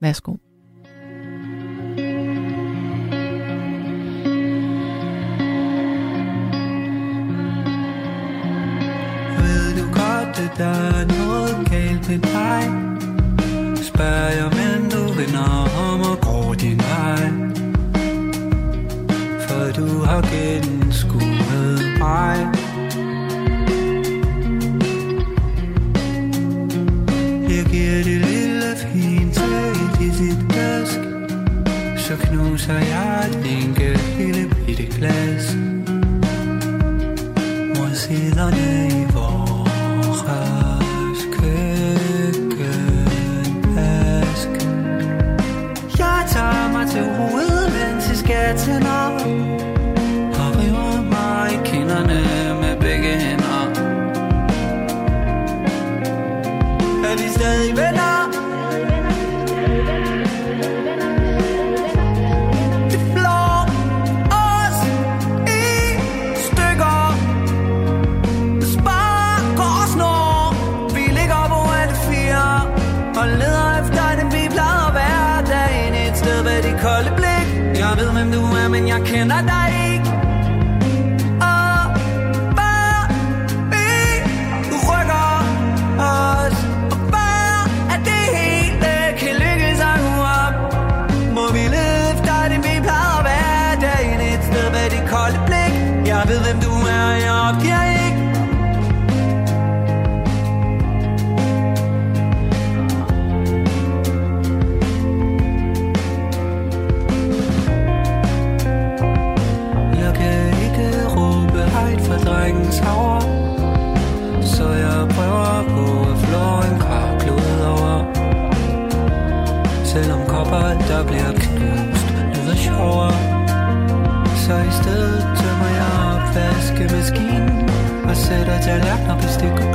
Værsgo. Godt, at der er noget galt med dig? Spørger jeg, men du vil nok har gennemskuet mig. Jeg giver det lille fint tag i dit glas Så knuser jeg et enkelt lille bitte glas. Mod siderne i vores køkkenask Jeg tager mig til hovedet, mens jeg skal tænde op men opvaskemaskinen Og sætter tallerkener, bestik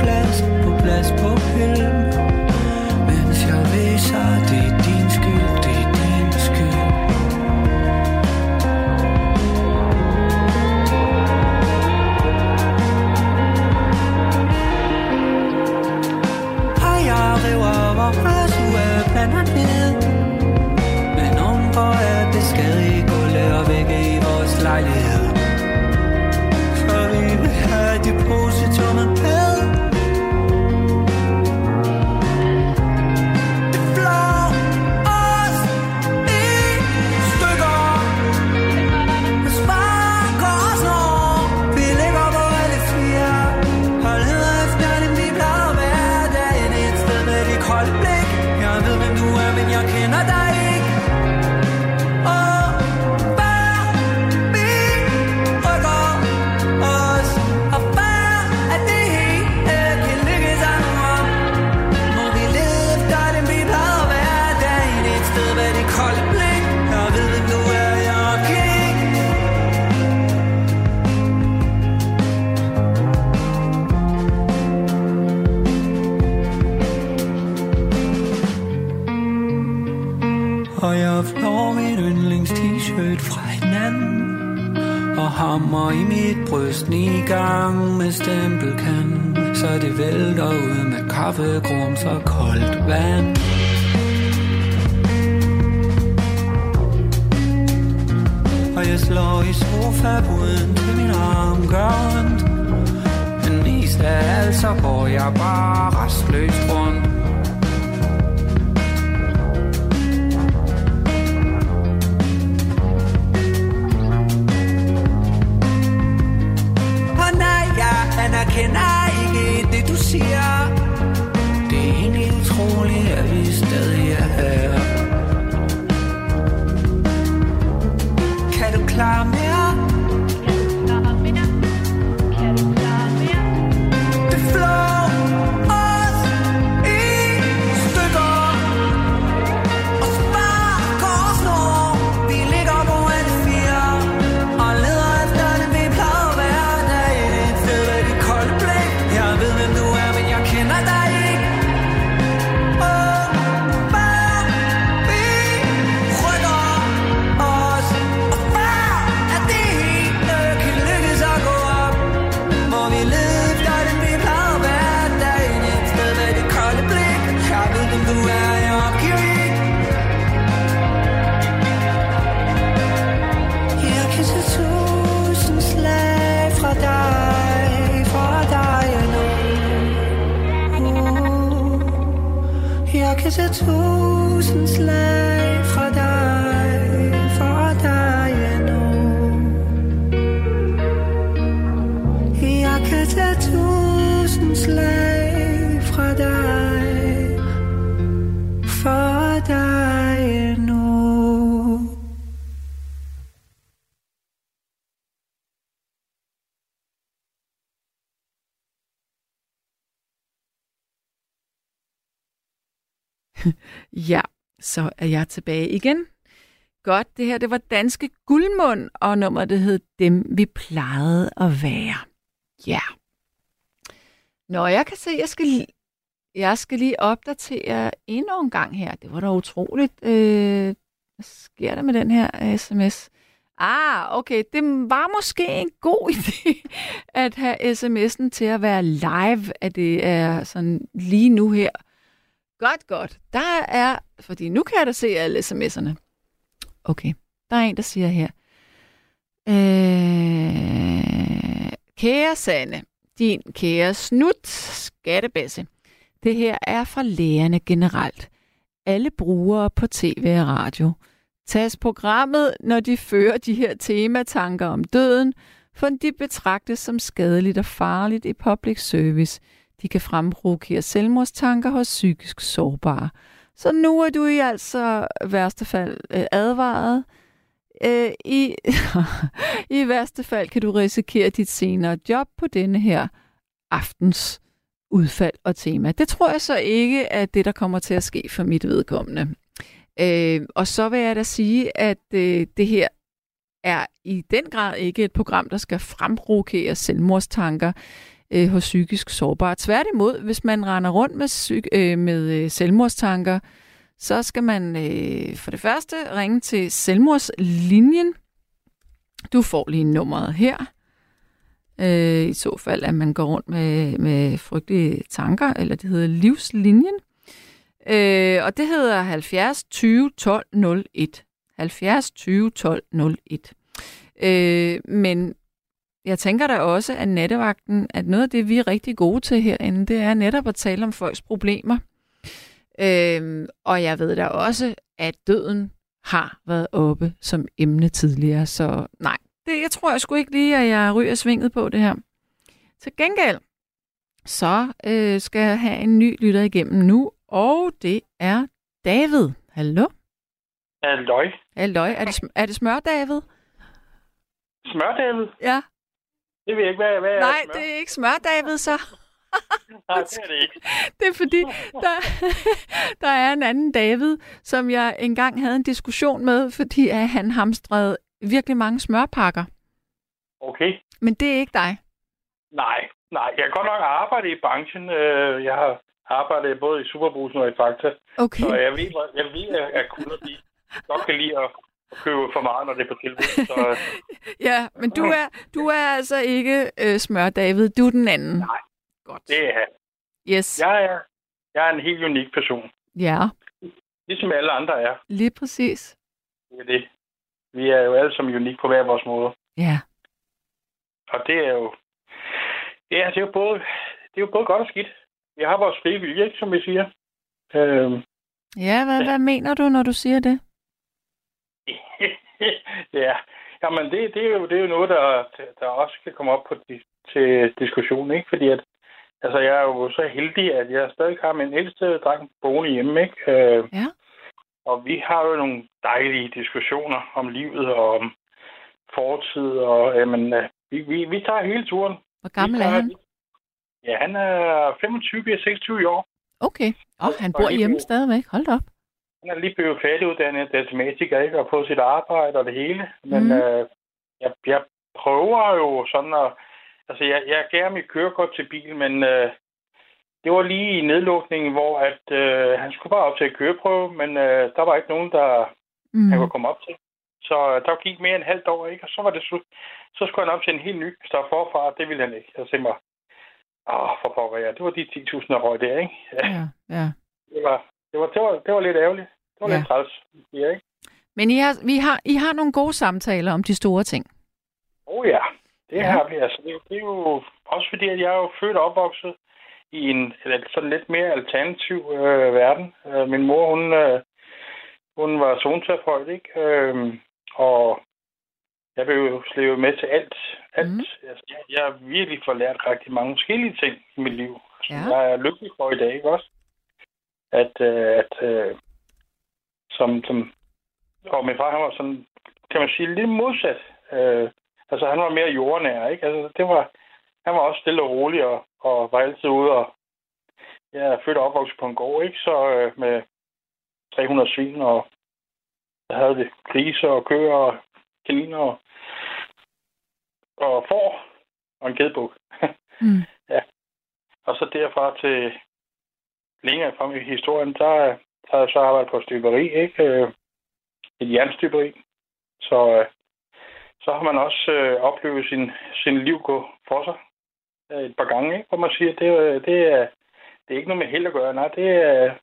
mit bryst ni gang med stempelkan Så det vælter ud med kaffegrums og koldt vand. Og jeg slår i sofabuden til min arm gør ondt Men mest af alt så går jeg bare restløst rundt. Ikke så er jeg tilbage igen. Godt, det her det var Danske Guldmund, og nummeret det hed Dem vi plejede at være. Ja. Nå, jeg kan se, jeg skal, jeg skal lige opdatere endnu en gang her. Det var da utroligt. Øh, hvad sker der med den her øh, sms? Ah, okay. Det var måske en god idé at have sms'en til at være live, at det er sådan lige nu her. Godt, godt. Der er, fordi nu kan jeg da se alle sms'erne. Okay, der er en, der siger her. Øh, kære Sanne, din kære snut, skattebæsse. Det her er fra lærerne generelt. Alle brugere på tv og radio. Tas programmet, når de fører de her tematanker om døden, for de betragtes som skadeligt og farligt i public service. De kan fremprovokere selvmordstanker hos psykisk sårbare. Så nu er du i altså værste fald øh, advaret. Øh, i, I værste fald kan du risikere dit senere job på denne her aftens udfald og tema. Det tror jeg så ikke er det, der kommer til at ske for mit vedkommende. Øh, og så vil jeg da sige, at øh, det her er i den grad ikke et program, der skal fremprovokere selvmordstanker øh, hos psykisk sårbare. Tværtimod, hvis man render rundt med, psyk- øh, med øh, selvmordstanker, så skal man øh, for det første ringe til selvmordslinjen. Du får lige nummeret her. Øh, I så fald, at man går rundt med, med frygtelige tanker, eller det hedder livslinjen. Øh, og det hedder 70 20 12 01. 70 20 12 01. Øh, men jeg tænker da også, at nattevagten, at noget af det, vi er rigtig gode til herinde, det er netop at tale om folks problemer. Øh, og jeg ved da også, at døden har været oppe som emne tidligere, så nej, det, jeg tror jeg sgu ikke lige, at jeg ryger svinget på det her. Til gengæld, så øh, skal jeg have en ny lytter igennem nu, og det er David. Hallo? Halløj. Hallo, er det, er det smør, David? Smør, David? Ja. Det ved jeg ikke, hvad, hvad Nej, er smør? det er ikke smør, David, så. Nej, det er det ikke. Det er fordi, der, der er en anden David, som jeg engang havde en diskussion med, fordi at han hamstrede virkelig mange smørpakker. Okay. Men det er ikke dig. Nej, nej. Jeg kan godt nok arbejde i branchen. Øh, Jeg har arbejdet både i Superbrusen og i Fakta. Okay. Så jeg ved, jeg ved at kunne blive. godt kan lide at købe for meget, når det er på tilbud. Så Ja, men du er, du er altså ikke øh, smør, David. Du er den anden. Nej. Godt. det er Yes. jeg. Er, jeg er en helt unik person. Ja, Ligesom alle andre er. lige præcis. Det er det. Vi er jo alle sammen unik på hver vores måde. Ja. Og det er jo... Ja, det er jo både, det er jo både godt og skidt. Vi har vores frie vilje, ikke, som vi siger. Øhm, Ja, hvad, hvad mener du, når du siger det? ja, jamen det, det, er jo, det er jo noget, der, der også kan komme op på di, til diskussion, ikke? Fordi at, altså jeg er jo så heldig, at jeg stadig har min ældste dreng boende hjemme, ikke? Øh, Ja. og vi har jo nogle dejlige diskussioner om livet og om fortid, og jamen, øh, vi, vi, vi tager hele turen. Hvor gammel Vi er tager- han? Ja, han er 25, bliver 26 i år. Okay. Åh, oh, han bor hjemme stadigvæk. Hold op. Han er lige blevet færdiguddannet datamatiker, ikke? Og på sit arbejde og det hele. Men mm. øh, jeg, jeg prøver jo sådan at... Altså, jeg, jeg gav et kørekort til bil, men øh, det var lige i nedlukningen, hvor at, øh, han skulle bare op til at køreprøve, men øh, der var ikke nogen, der Mm. han kunne komme op til. Så øh, der gik mere end et halvt år, ikke? Og så var det slut. Så skulle han op til en helt ny start forfra, det ville han ikke. Jeg sagde mig, åh, for pokker ja, det var de 10.000, der røg der, ikke? Ja, ja. det, var, det, var, det, var, det var lidt ærgerligt. Det var Ja. lidt træls, ja, ikke? Men I har, vi har, I har nogle gode samtaler om de store ting. Oh ja, det Ja. har vi. Altså, det, det er jo også fordi, at jeg er jo født og opvokset i en sådan lidt mere alternativ øh, verden. Øh, min mor, hun, øh, hun var zoneterapeut, ikke? Øh, og jeg blev jo slævet med til alt. alt. Mm. Altså, jeg, jeg har virkelig fået lært rigtig mange forskellige ting i mit liv, som Ja. jeg er lykkelig for i dag, ikke også? At, øh, at øh, som, som, og min far, han var sådan, kan man sige, lidt modsat. Øh, altså, han var mere jordnær, ikke? Altså, det var, han var også stille og rolig, og, og var altid ude, og jeg er født og opvokset på en gård, ikke? Så øh, med 300 svin, og der havde vi grise og køer og kaniner og, og får og en gedebuk. Mm. Og så derfra til længere frem i historien, der, der har jeg så arbejdet på støberi, ikke? Øh, Et jernstøberi. Så, øh, så har man også øh, oplevet sin, sin liv gå for sig øh, et par gange, ikke? Hvor man siger, det, er- det, er, det er ikke noget med held at gøre. Nej, det er...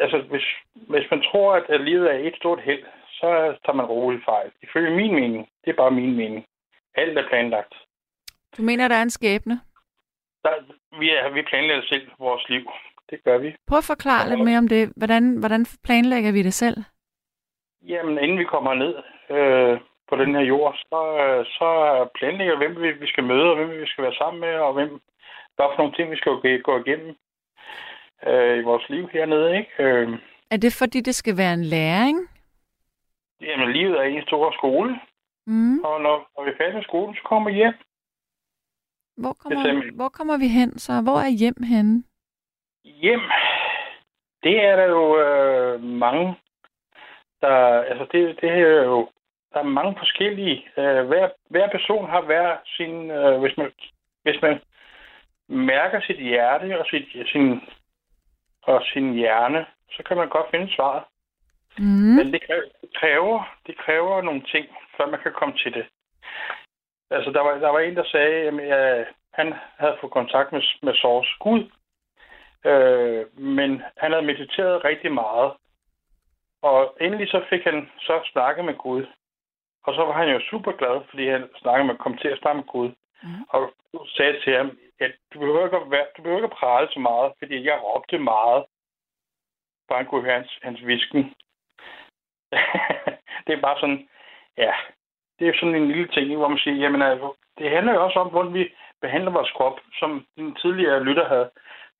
Altså, hvis, hvis man tror, at, at livet er et stort held, så tager man roligt fejl. Ifølge min mening, det er bare min mening. Alt er planlagt. Du mener, der er en skæbne? Der, vi, er, vi planlægger selv vores liv. Det gør vi. Prøv at forklare lidt mere om det. Hvordan, hvordan planlægger vi det selv? Jamen, inden vi kommer ned øh, på den her jord, så, øh, så planlægger vi, hvem vi, vi skal møde, og hvem vi skal være sammen med, og hvem, hvad for nogle ting, vi skal gå, igennem øh, i vores liv hernede. Ikke? Øh, Er det, fordi det skal være en læring? jamen, livet er en stor skole, Mm. og når, når vi er færdige med skolen, så kommer vi hjem. Hvor, er kommer, hvor kommer vi hen så? Hvor er hjem henne? Hjem, det er der jo øh, mange, der, altså det, det er jo, der er mange forskellige, øh, hver, hver person har hver sin, øh, hvis man, hvis man mærker sit hjerte og sit, sin, og sin hjerne, så kan man godt finde svaret. Mm. Men det kræver, det kræver, nogle ting, før man kan komme til det. Altså, der var, der var en, der sagde, at jeg, han havde fået kontakt med, med Source Gud, øh, men han havde mediteret rigtig meget. Og endelig så fik han så snakket med Gud. Og så var han jo super glad, fordi han snakkede med, kom til at snakke med Gud. Mm. Og sagde til ham, at du behøver ikke at, være, du behøver ikke at prale så meget, fordi jeg råbte meget. Bare han kunne høre hans, hans visken. det er bare sådan, ja, det er sådan en lille ting, hvor man siger, jamen altså, det handler jo også om, hvordan vi behandler vores krop, som den tidligere lytter havde,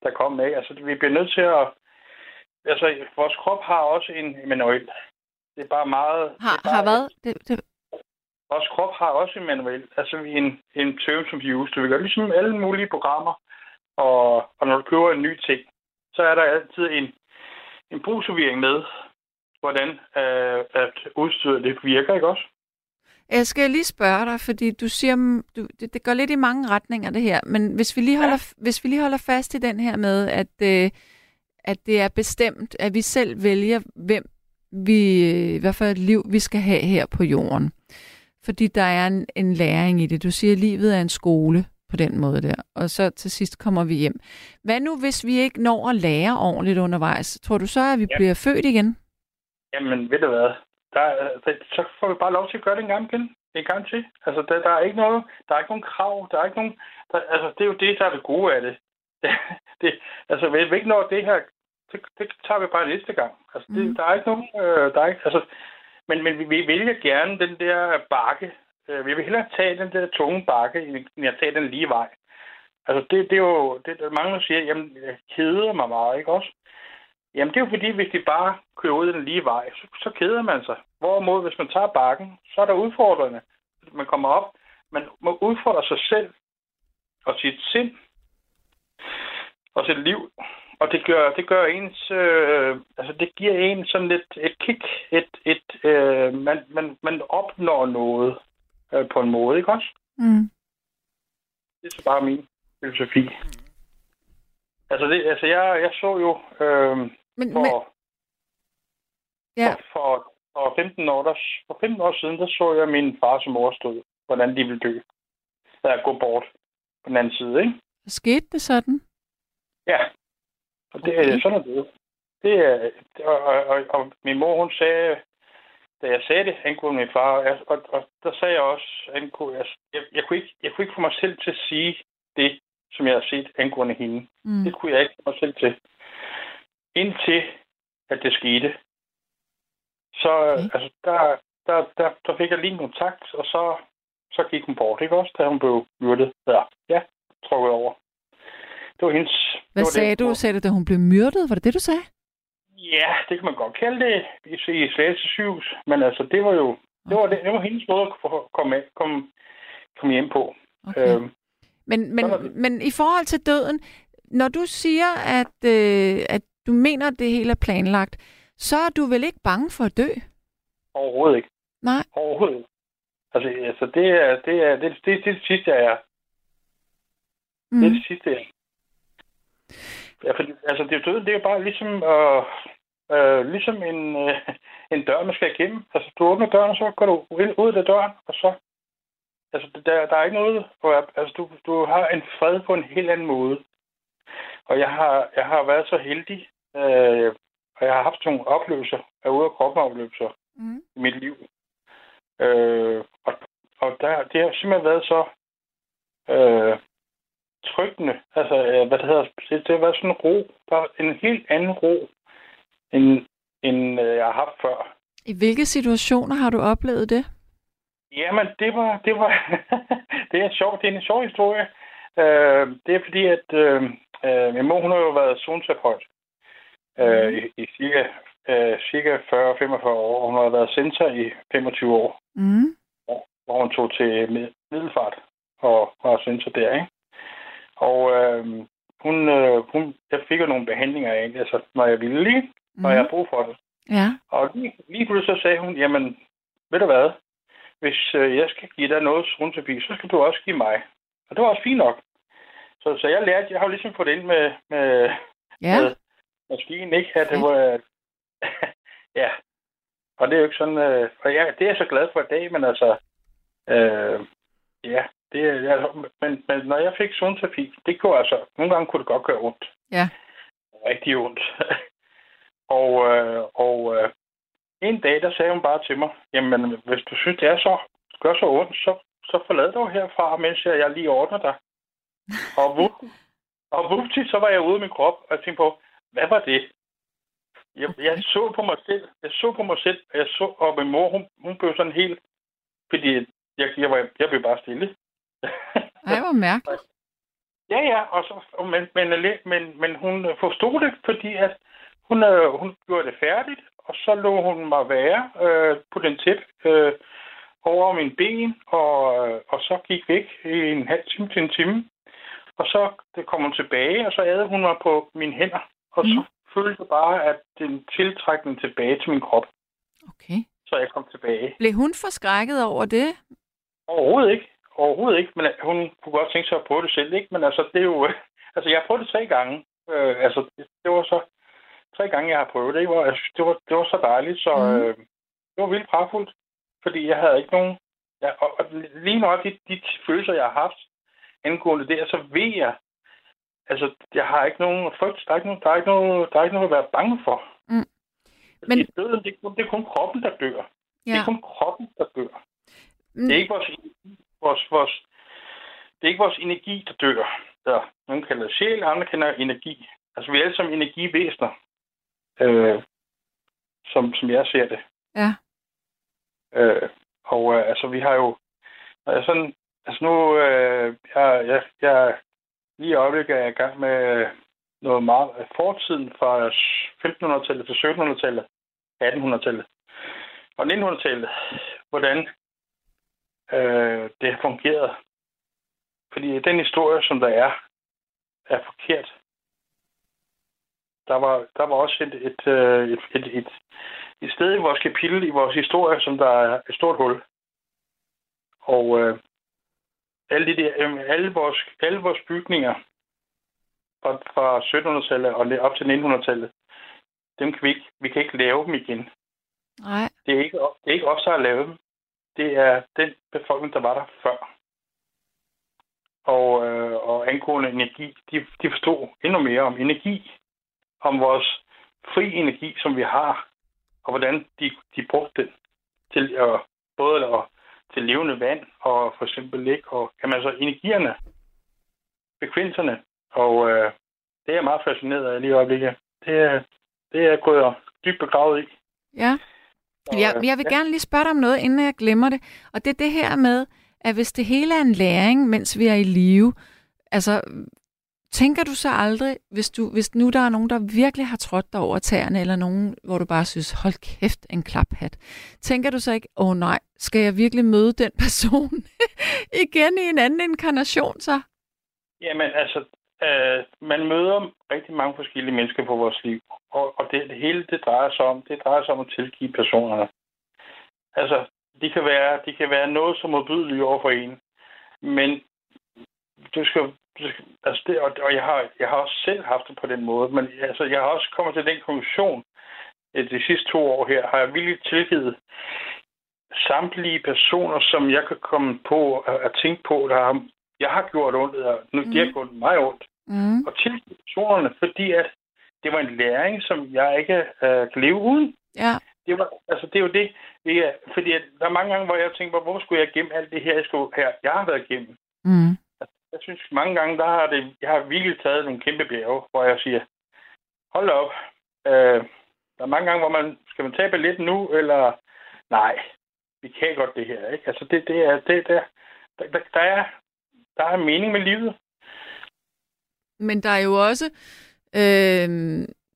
der kom med. Altså, vi bliver nødt til at, altså, vores krop har også en manuel. Det er bare meget... Har, bare, har hvad? Det, det, Vores krop har også en manuel, altså en, en terms of use. Du vil gøre ligesom alle mulige programmer, og, og når du køber en ny ting, så er der altid en, en brugsforvirring med, hvordan øh, at udstyret det virker, ikke også? Jeg skal lige spørge dig, fordi du siger, mm, du, det, det går lidt i mange retninger det her, men hvis vi lige holder, ja. hvis vi lige holder fast i den her med, at, øh, at det er bestemt, at vi selv vælger, hvem vi, i hvert fald et liv, vi skal have her på jorden. Fordi der er en, en læring i det. Du siger, at livet er en skole på den måde der. Og så til sidst kommer vi hjem. Hvad nu, hvis vi ikke når at lære ordentligt undervejs? Tror du så, at vi Ja. bliver født igen? Jamen, ved du hvad? Der, er- der, så får vi bare lov til at gøre det en gang igen. En gang til. Altså, der, der er ikke noget, der er ikke nogen krav, der er ikke nogen, der, altså, det er jo det, der er det gode af det. det, det altså, hvis vi ikke når det her, det, det tager vi bare næste gang. Altså, det, Mhm. der er ikke nogen, øh, der er ikke, altså, men, men vi, vi vælger gerne den der bakke. Øh, vi vil hellere tage den der tunge bakke, end at tage den lige vej. Altså, det, det er jo, det, der er mange, der siger, jamen, jeg keder mig meget, ikke også? Jamen, det er jo fordi, hvis de bare kører ud den lige vej, så, så keder man sig. Hvorimod, hvis man tager bakken, så er der udfordrende. Man kommer op, man må udfordre sig selv og sit sind og sit liv. Og det gør, det gør ens, øh, altså det giver en sådan lidt et kick, et, et, øh, man, man, man opnår noget øh, på en måde, ikke også? Mm. Det er så bare min filosofi. Altså, det, altså jeg, jeg så jo øh, Men, men, for, ja, for, for, for, 15 år, der, for 15 år siden, der så jeg min far som mor stod, hvordan de ville dø. Der gå bort på den anden side, ikke? skete det sådan? Ja. Og det Okay. er sådan er det. Det er, og, og, og, og, min mor, hun sagde, da jeg sagde det angående min far, jeg, og, og, der sagde jeg også, angående, jeg, jeg, jeg, kunne ikke, jeg kunne ikke få mig selv til at sige det, som jeg har set angående hende. Mm. Det kunne jeg ikke få mig selv til. Indtil, at det skete. Så Okay. okay. altså, der, der, der, der fik jeg lige en kontakt, og så, så gik hun bort, ikke også, da hun blev myrdet. Ja, ja trukket over. Det var hendes... Hvad det var sagde det, du? Sagde du, da hun blev myrdet? Var det det, du sagde? Ja, det kan man godt kalde det i, i Slagelse sygehus. Men altså, det var jo det var, det, det var hendes måde at komme, komme, komme hjem på. Okay. Øhm, Men, men, det. men i forhold til døden, når du siger, at, øh, at du mener, at det hele er planlagt, så er du vel ikke bange for at dø? overhovedet ikke. Nej. Overhovedet ikke. Altså, altså det, er, det, er, det, det, det er det sidste, jeg er. Mm. Det er det sidste, jeg er. Ja, for, altså, det er døden, det er jo bare ligesom, øh, øh, ligesom en, øh, en dør, man skal igennem. Altså, du åbner døren, og så går du ud af døren, og så... Altså, der, der er ikke noget... Altså, du, du har en fred på en helt anden måde. Og jeg har, jeg har været så heldig, øh, og jeg har haft nogle oplevelser, af ude af kroppen oplevelser Mm. i mit liv. Øh, og og der, det har simpelthen været så øh, tryggende. Altså, øh, hvad det hedder, det, det har været sådan en ro. Bare en helt anden ro, end, end øh, jeg har haft før. I hvilke situationer har du oplevet det? Jamen, det var, det var, det er sjovt. Det er en sjov historie. Øh, det er fordi, at øh, øh, min mor, hun har jo været zoneterapeut øh, i, i cirka, øh, cirka 40-45 år, hun har været center i 25 år. Mm. hvor hun tog til Mid- Middelfart og var censor der, ikke? Og øh, hun, øh, hun, jeg fik jo nogle behandlinger af, altså, når jeg ville lige, når jeg Mm. havde brug for det. Ja. Og lige, lige pludselig så sagde hun, jamen, ved du hvad, hvis øh, jeg skal give dig noget rundterapi, så skal du også give mig. Og det var også fint nok. Så, så jeg lærte, jeg har jo ligesom fået det ind med, med, Ja. med maskinen, ikke? At det var, ja. Og det er jo ikke sådan, øh, og ja, det er jeg så glad for i dag, men altså, øh, ja, det er, altså, men, men når jeg fik zoneterapi, det kunne altså, nogle gange kunne det godt gøre ondt. Ja. Rigtig ondt. og, øh, og øh, en dag, der sagde hun bare til mig, jamen, hvis du synes, det er så, gør så ondt, så, så forlad dig herfra, mens jeg, jeg lige ordner dig. og vupti, og vupti, så var jeg ude af min krop, og jeg tænkte på, hvad var det? Jeg, jeg så på mig selv, jeg så på mig selv, og jeg så, og min mor, hun, hun blev sådan helt, fordi jeg, jeg, var, jeg blev bare stille. Ej, hvor mærkeligt. Ja, ja, og så, og men, men, men, men hun forstod det, fordi at hun, øh, hun gjorde det færdigt, og så lå hun mig være øh, på den tæp øh, over min ben, og, øh, og så gik væk i en halv time til en time. Og så det kom hun tilbage, og så adede hun mig på mine hænder, og så følte jeg bare, at den tiltrækning tilbage til min krop, Okay. så jeg kom tilbage. Blev hun forskrækket over det? Overhovedet ikke. Overhovedet ikke, men hun kunne godt tænke sig at prøve det selv, ikke? Men altså, det er jo... Altså, jeg har prøvet det tre gange. Øh, altså, det, det var så... tre gange, jeg har prøvet det. ikke? Hvor jeg synes, det, var, det var så dejligt, så Mhm. øh, det var vildt pragtfuldt. Fordi jeg havde ikke nogen... Ja, og, og lige nok de, de følelser, jeg har haft angående det, så ved jeg, altså, jeg har ikke nogen frygt. Der er ikke, nogen, der er ikke, noget, der er ikke noget at være bange for. Mm. Men- døden, det, er kun- det er kun kroppen, der dør. Ja. Det er kun kroppen, der dør. Mm. Det er ikke vores, vores, vores, det er ikke vores energi, der dør. Der, nogle kalder det sjæl, andre kalder det energi. Altså, vi er alle sammen energivæsener, øh, som, som jeg ser det. Ja. Øh, og øh, altså, vi har jo... Når jeg sådan... Altså nu... Øh, jeg, jeg, jeg, lige i øjeblikket er jeg i gang med øh, noget meget af fortiden fra 1500-tallet til 1700-tallet, 1800-tallet og 1900-tallet. Hvordan øh, det har fungeret. Fordi den historie, som der er, er forkert. Der var, der var også et, et, øh, et, et, et, et sted i vores kapitel, i vores historie, som der er et stort hul. Og øh, alle, de der, alle, vores, alle vores bygninger fra, fra 1700-tallet og op til 1900-tallet, dem kan vi ikke, vi kan ikke lave dem igen. Nej. Det er ikke, det er ikke os, der har lavet dem. Det er den befolkning, der var der før. Og, øh, og angående energi, de, de forstod endnu mere om energi. Om vores fri energi, som vi har. Og hvordan de, de brugte den til at, både at, til levende vand og for eksempel ikke. Og jamen, altså energierne, frekvenserne. Og øh, det er jeg meget fascineret af lige i øjeblikket. Det er, det er jeg gået dybt begravet i. Ja. Jeg, øh, jeg vil gerne lige spørge dig om noget, inden jeg glemmer det. Og det er det her med, at hvis det hele er en læring, mens vi er i live, altså, tænker du så aldrig, hvis, du, hvis nu der er nogen, der virkelig har trådt dig over tæerne, eller nogen, hvor du bare synes, hold kæft, en klaphat. Tænker du så ikke, åh oh, nej, skal jeg virkelig møde den person igen i en anden inkarnation så? Jamen, altså, øh, man møder rigtig mange forskellige mennesker på vores liv. Og, og det, det hele, det drejer sig om, det drejer sig om at tilgive personerne. Altså, de kan være, de kan være noget som modbydelige over for en. Men du skal, du skal altså det, og, og jeg, har, jeg har også selv haft det på den måde, men altså, jeg har også kommet til den konklusion, at de sidste to år her, har jeg virkelig tilgivet samtlige personer, som jeg kan komme på at tænke på, der har, jeg har gjort ondt, og nu mm. de har gjort mig ondt Mm. og tilgive personerne, fordi at det var en læring, som jeg ikke øh, kan leve uden. Ja, Det, var, altså, det er jo det. det er, fordi at der er mange gange, hvor jeg tænker, hvorfor skulle jeg gemme alt det her, jeg, skulle, her, jeg har været igennem. mm. Jeg synes, mange gange, der har det, jeg har virkelig taget nogle kæmpe bjerge, hvor jeg siger, hold op. Øh, der er mange gange, hvor man, skal man tabe lidt nu, eller nej, vi kan godt det her. Ikke? Altså, det, det er, det, der, der, der, der, er, der er mening med livet. Men der er jo også, øh,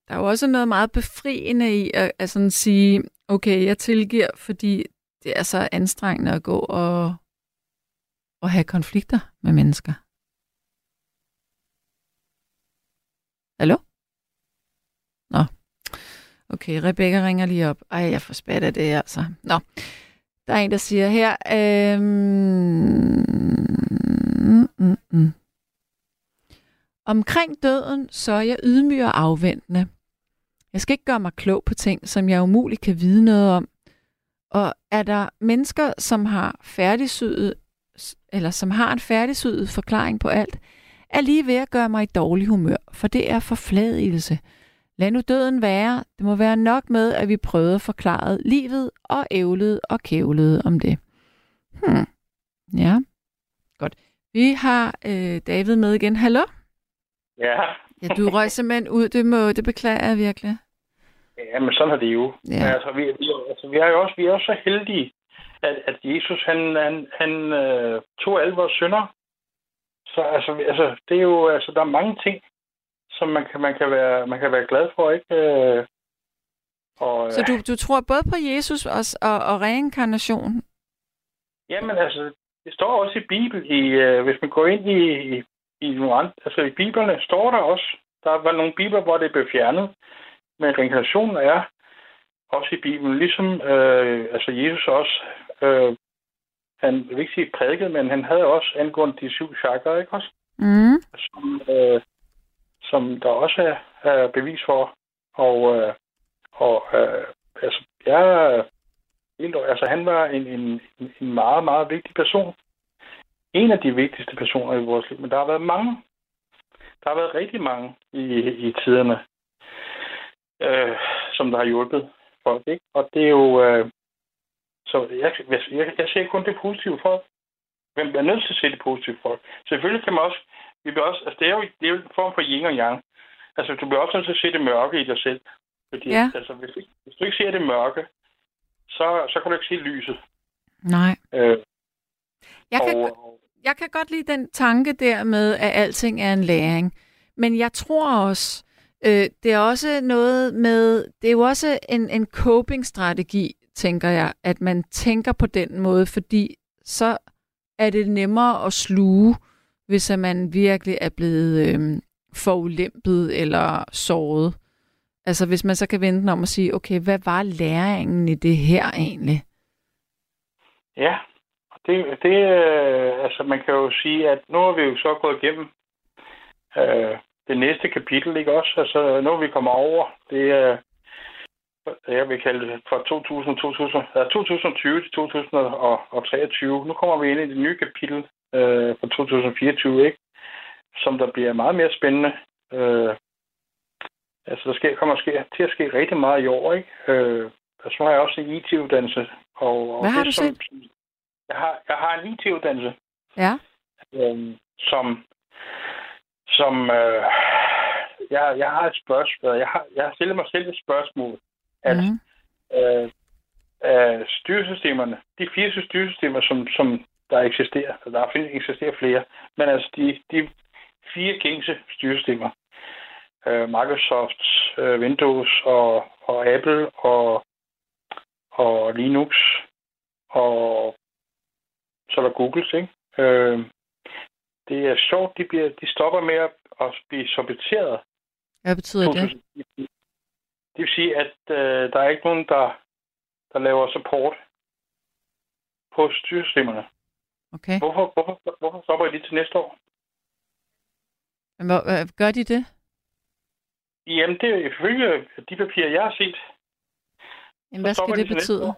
der er jo også noget meget befriende i at, at sådan sige, okay, jeg tilgiver, fordi det er så anstrengende at gå og, og have konflikter med mennesker. Hallo? Nå. Okay, Rebecca ringer lige op. Ej, jeg får spat af det, altså. Nå. Der er en, der siger her, øhm, mm, mm, mm. Omkring døden, så er jeg ydmyg og afventende. Jeg skal ikke gøre mig klog på ting, som jeg umuligt kan vide noget om. Og er der mennesker, som har færdigsyet, eller som har en færdigsyet forklaring på alt, er lige ved at gøre mig i dårlig humør, for det er forfladigelse. Lad nu døden være. Det må være nok med, at vi prøvede at forklare livet og ævlede og kævlede om det. Hmm. Ja, godt. Vi har øh, David med igen. Hallo? Ja, Ja, du røg simpelthen ud. Det, må, det beklager jeg virkelig. Ja, men sådan er det jo. Ja. Ja. Altså, vi, vi, altså, vi er jo også, vi er også så heldige, at, at Jesus, han, han, han øh, tog alle vores synder. Så altså, altså, det er jo, altså, der er mange ting, som man kan, man kan, være, man kan være glad for, ikke? Øh, og, Så du, du tror både på Jesus og, og, og reinkarnation? Jamen altså, det står også i Bibelen, i, øh, hvis man går ind i, i, i nogle andre, altså i Bibelerne står der også, der var nogle bibler, hvor det blev fjernet, men reinkarnationen er også i Bibelen, ligesom øh, altså Jesus også, øh, han jeg vil ikke sige prædikede, men han havde også angående de syv chakra, ikke også? Mm. Som, øh, som der også er, er bevis for. Og, øh, og øh, altså, jeg, helt, altså, han var en, en, en meget, meget vigtig person. En af de vigtigste personer i vores liv, men der har været mange. Der har været rigtig mange i, i tiderne, øh, som der har hjulpet folk. Ikke? Og det er jo... Øh, så jeg, jeg, jeg ser kun det positive folk. Hvem er nødt til at se det positive folk. Selvfølgelig kan man også... Vi bliver også altså, det, er jo, det er jo en form for yin og yang. Altså, du bliver også nødt til at se det mørke i dig selv. Fordi, Ja. altså, hvis, du- hvis du ikke ser det mørke, så, så kan du ikke se lyset. Nej. Øh, Jeg kan, og, jeg kan godt lide den tanke der med, at alting er en læring. Men jeg tror også, øh, det er også noget med, det er jo også en, en coping-strategi, tænker jeg, at man tænker på den måde, fordi så er det nemmere at sluge, hvis at man virkelig er blevet øh, forulæmpet eller såret. Altså hvis man så kan vente den om og sige, okay, hvad var læringen i det her egentlig? ja, det, det, øh, altså man kan jo sige, at nu har vi jo så gået igennem øh, det næste kapitel, ikke også? Altså nu er vi kommet over, det er, jeg vil kalde det fra 2000, 2000, ja, 2020 til 2023. Nu kommer vi ind i det nye kapitel øh, fra 2024, ikke? Som der bliver meget mere spændende. Øh, altså der sker, kommer sker, til at ske rigtig meget i år, ikke? Øh, og så har jeg også en IT-uddannelse. Og, og Hvad har det, du som, jeg har, jeg har en IT-uddannelse, Ja, øh, som, som øh, jeg, jeg har et spørgsmål. Jeg har, jeg har stillet mig selv et spørgsmål, at Mhm. øh, øh, styresystemerne, de fire styresystemer, som, som der eksisterer, så der findes eksisterer flere, men altså de, de fire gængse styresystemer, øh, Microsoft, øh, Windows og, og Apple og, og Linux og så er der Googles, ikke? Øh, det er sjovt, de, bliver, de stopper med at, at blive sorteret. hvad betyder det? 2000. Det vil sige, at øh, der er ikke nogen, der, der laver support på styresystemerne. Okay. Hvorfor, hvorfor, hvorfor stopper I det til næste år? Hvor, gør de det? Jamen, det er ifølge de papirer, jeg har set. Jamen, hvad skal de det næste betyde?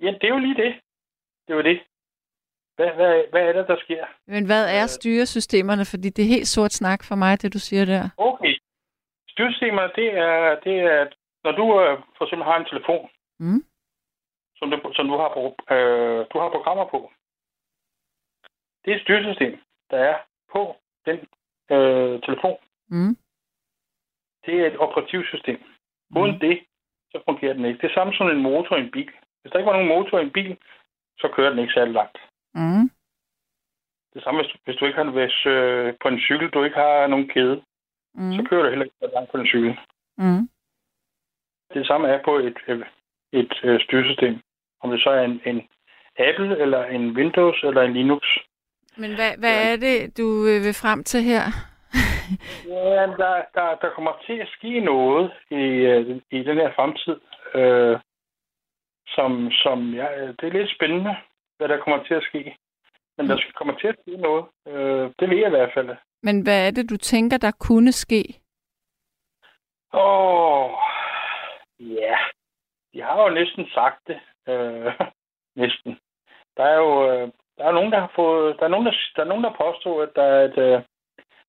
Ja, det er jo lige det. Det var det. Hvad, hvad, hvad er det, der sker? Men hvad er Øh. styresystemerne? Fordi det er helt sort snak for mig, det du siger der. Okay. Styresystemerne, det er, det er, når du øh, for eksempel har en telefon, Mm. som du, som du, har, øh, du har programmer på. Det er et styresystem, der er på den øh, telefon. Mm. Det er et operativsystem. Uden Mm. det, så fungerer den ikke. Det er samme som en motor i en bil. Hvis der ikke var nogen motor i en bil, så kører den ikke særlig langt. Mm. Det samme, hvis, hvis du ikke har hvis, øh, på en cykel, du ikke har nogen kæde, Mm. så kører du heller ikke så langt på en cykel. Mm. Det samme er på et, et, et øh, styresystem. Om det så er en, en Apple, eller en Windows, eller en Linux. Men hvad, hvad er det, du øh, vil frem til her? Ja, der, der, der kommer til at ske noget i, øh, i den her fremtid, øh, som, som ja, det er lidt spændende, hvad der kommer til at ske. Men der skal kommer til at ske noget. Øh, det ved jeg i hvert fald. Men hvad er det, du tænker, der kunne ske? Åh, ja. De har jo næsten sagt det. Øh, næsten. Der er jo øh, der er nogen, der har fået... Der er nogen, der, der, er nogen, der påstår, at der er, et, øh,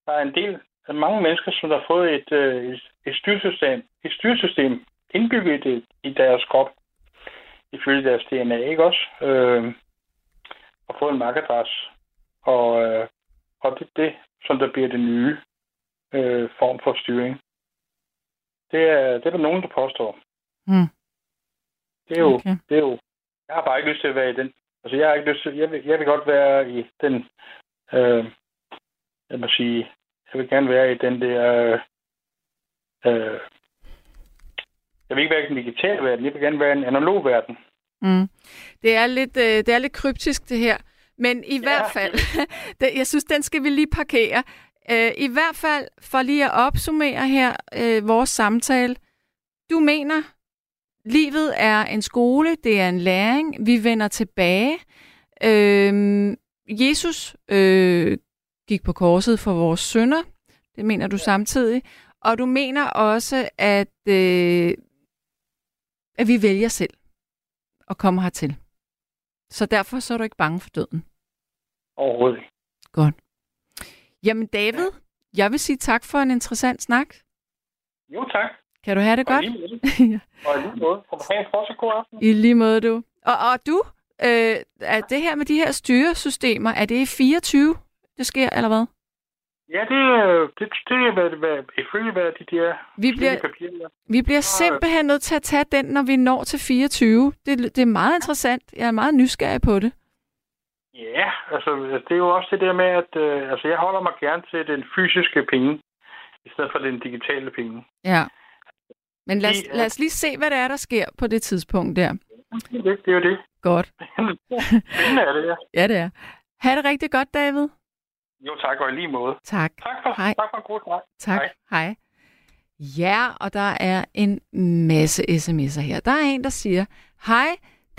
der er en del af mange mennesker, som har fået et, øh, et, et styresystem, et styresystem indbygget i, i deres krop, ifølge deres DNA, ikke også? Øh, og fået en MAC-adresse. Og, øh, og det det, som der bliver det nye øh, form for styring. Det er, det er der nogen, der påstår. Hmm. Det er jo, Okay. det er jo, jeg har bare ikke lyst til at være i den. Altså, jeg har ikke lyst til, jeg vil, jeg vil godt være i den, øh, jeg må sige, jeg vil gerne være i den der, øh, jeg vil ikke være i den digitale verden, jeg vil gerne være i en analog verden. Mm. Det, er lidt, øh, det er lidt kryptisk, det her. Men i ja. hvert fald, jeg synes, den skal vi lige parkere. Øh, I hvert fald, for lige at opsummere her øh, vores samtale. Du mener, livet er en skole, det er en læring. Vi vender tilbage. Øh, Jesus øh, gik på korset for vores sønder. Det mener du samtidig. Og du mener også, at, øh, at vi vælger selv at komme hertil. Så derfor så er du ikke bange for døden. Overhovedet. Godt. Jamen David, jeg vil sige tak for en interessant snak. Jo, tak. Kan du have det Og godt? i lige måde. Og i lige måde. Du have en fortsat god aften? I lige måde, du. Og, og du, øh, er det her med de her styresystemer, er det i 24, det sker, eller hvad? Ja, det, det, det er, hvad, hvad, ifølge hvad de der Vi bliver, papirer vi bliver simpelthen nødt til at tage den, når vi når til 24. Det, det er meget interessant. Jeg er meget nysgerrig på det. Ja, altså det er jo også det der med, at øh, altså, jeg holder mig gerne til den fysiske penge, i stedet for den digitale penge. Ja. Men lad os, Det lad os lige se, hvad det er, der sker på det tidspunkt der. Det, er det, det er jo det. Godt. Spændende er det, ja. Ja, det er. Ha' det rigtig godt, David. Jo, tak, og i lige måde. Tak. Tak for, Hej. tak for en god snak. Tak. Hej. Hej. Ja, og der er en masse sms'er her. Der er en, der siger, Hej,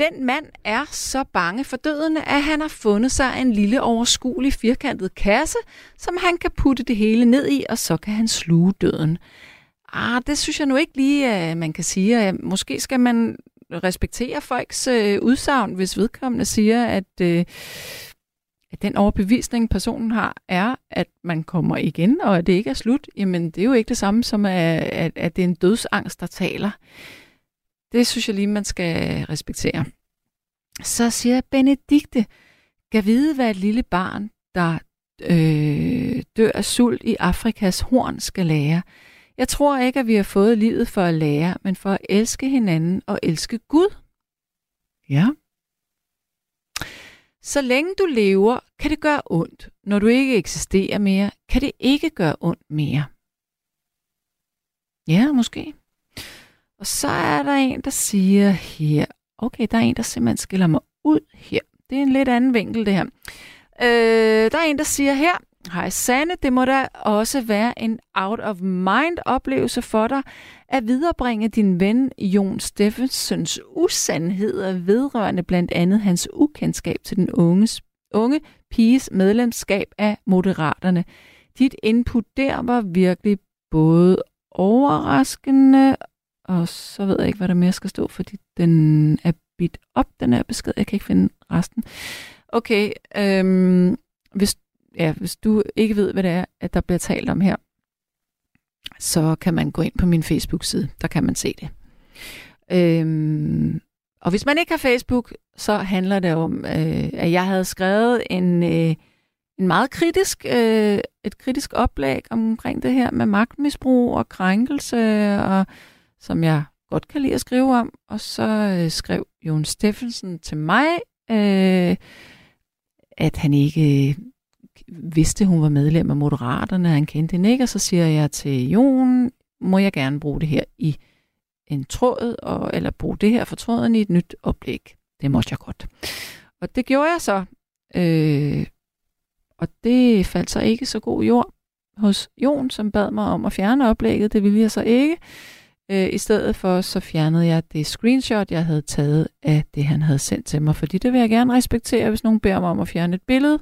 den mand er så bange for døden, at han har fundet sig en lille overskuelig firkantet kasse, som han kan putte det hele ned i, og så kan han sluge døden. Ah, det synes jeg nu ikke lige, at man kan sige. Øh, måske skal man respektere folks øh, udsagn, hvis vedkommende siger, at, øh, at den overbevisning, personen har, er, at man kommer igen, og at det ikke er slut. Jamen, det er jo ikke det samme som, at, at, at det er en dødsangst, der taler. Det synes jeg lige, man skal respektere. Så siger Benedikte, kan vide, hvad et lille barn, der øh, dør af sult i Afrikas horn, skal lære. Jeg tror ikke, at vi har fået livet for at lære, men for at elske hinanden og elske Gud. Ja. Så længe du lever, kan det gøre ondt. Når du ikke eksisterer mere, kan det ikke gøre ondt mere. Ja, måske. Og så er der en, der siger her, okay, der er en, der simpelthen skiller mig ud her. Det er en lidt anden vinkel, det her. Øh, der er en, der siger her, Hej Sanne, det må da også være en out-of-mind-oplevelse for dig at viderebringe din ven Jon Steffensens usandheder vedrørende blandt andet hans ukendskab til den unges, unge piges medlemskab af Moderaterne. Dit input der var virkelig både overraskende, og så ved jeg ikke, hvad der mere skal stå, fordi den er bit op, den her besked. Jeg kan ikke finde resten. Okay, øhm, hvis ja, hvis du ikke ved, hvad det er, at der bliver talt om her, så kan man gå ind på min Facebook-side. Der kan man se det. Øhm, og hvis man ikke har Facebook, så handler det om, øh, at jeg havde skrevet en, øh, en meget kritisk, øh, et kritisk oplæg omkring det her med magtmisbrug og krænkelse, og, som jeg godt kan lide at skrive om. Og så øh, skrev Jon Steffensen til mig, øh, at han ikke øh, vidste, hun var medlem af Moderaterne, han kendte hende ikke, og så siger jeg til Jon, må jeg gerne bruge det her i en tråd, og, eller bruge det her for tråden i et nyt oplæg. Det måtte jeg godt. Og det gjorde jeg så. Øh, og det faldt så ikke så god jord hos Jon, som bad mig om at fjerne oplægget. Det ville jeg så ikke. Øh, I stedet for så fjernede jeg det screenshot, jeg havde taget af det, han havde sendt til mig, fordi det vil jeg gerne respektere, hvis nogen beder mig om at fjerne et billede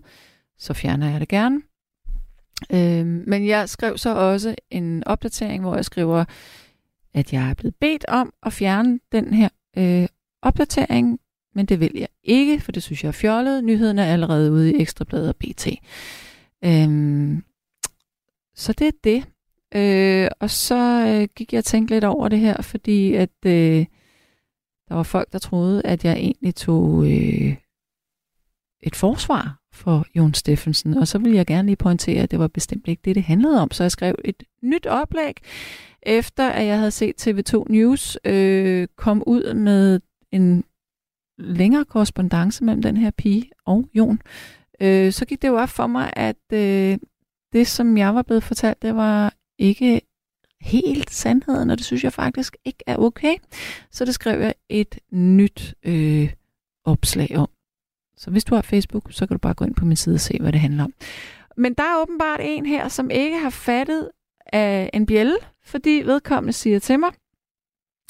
så fjerner jeg det gerne. Øh, men jeg skrev så også en opdatering, hvor jeg skriver, at jeg er blevet bedt om at fjerne den her øh, opdatering, men det vil jeg ikke, for det synes jeg er fjollet. Nyheden er allerede ude i Ekstrabladet og BT. Øhm, så det er det. Øh, og så øh, gik jeg og tænkte lidt over det her, fordi at øh, der var folk, der troede, at jeg egentlig tog øh, et forsvar for Jon Steffensen. Og så ville jeg gerne lige pointere, at det var bestemt ikke det, det handlede om. Så jeg skrev et nyt oplæg, efter at jeg havde set TV2 News øh, kom ud med en længere korrespondence mellem den her pige og Jon. Øh, så gik det jo op for mig, at øh, det, som jeg var blevet fortalt, det var ikke helt sandheden, og det synes jeg faktisk ikke er okay. Så det skrev jeg et nyt øh, opslag om. Så hvis du har Facebook, så kan du bare gå ind på min side og se, hvad det handler om. Men der er åbenbart en her, som ikke har fattet af en bjælle, fordi vedkommende siger til mig,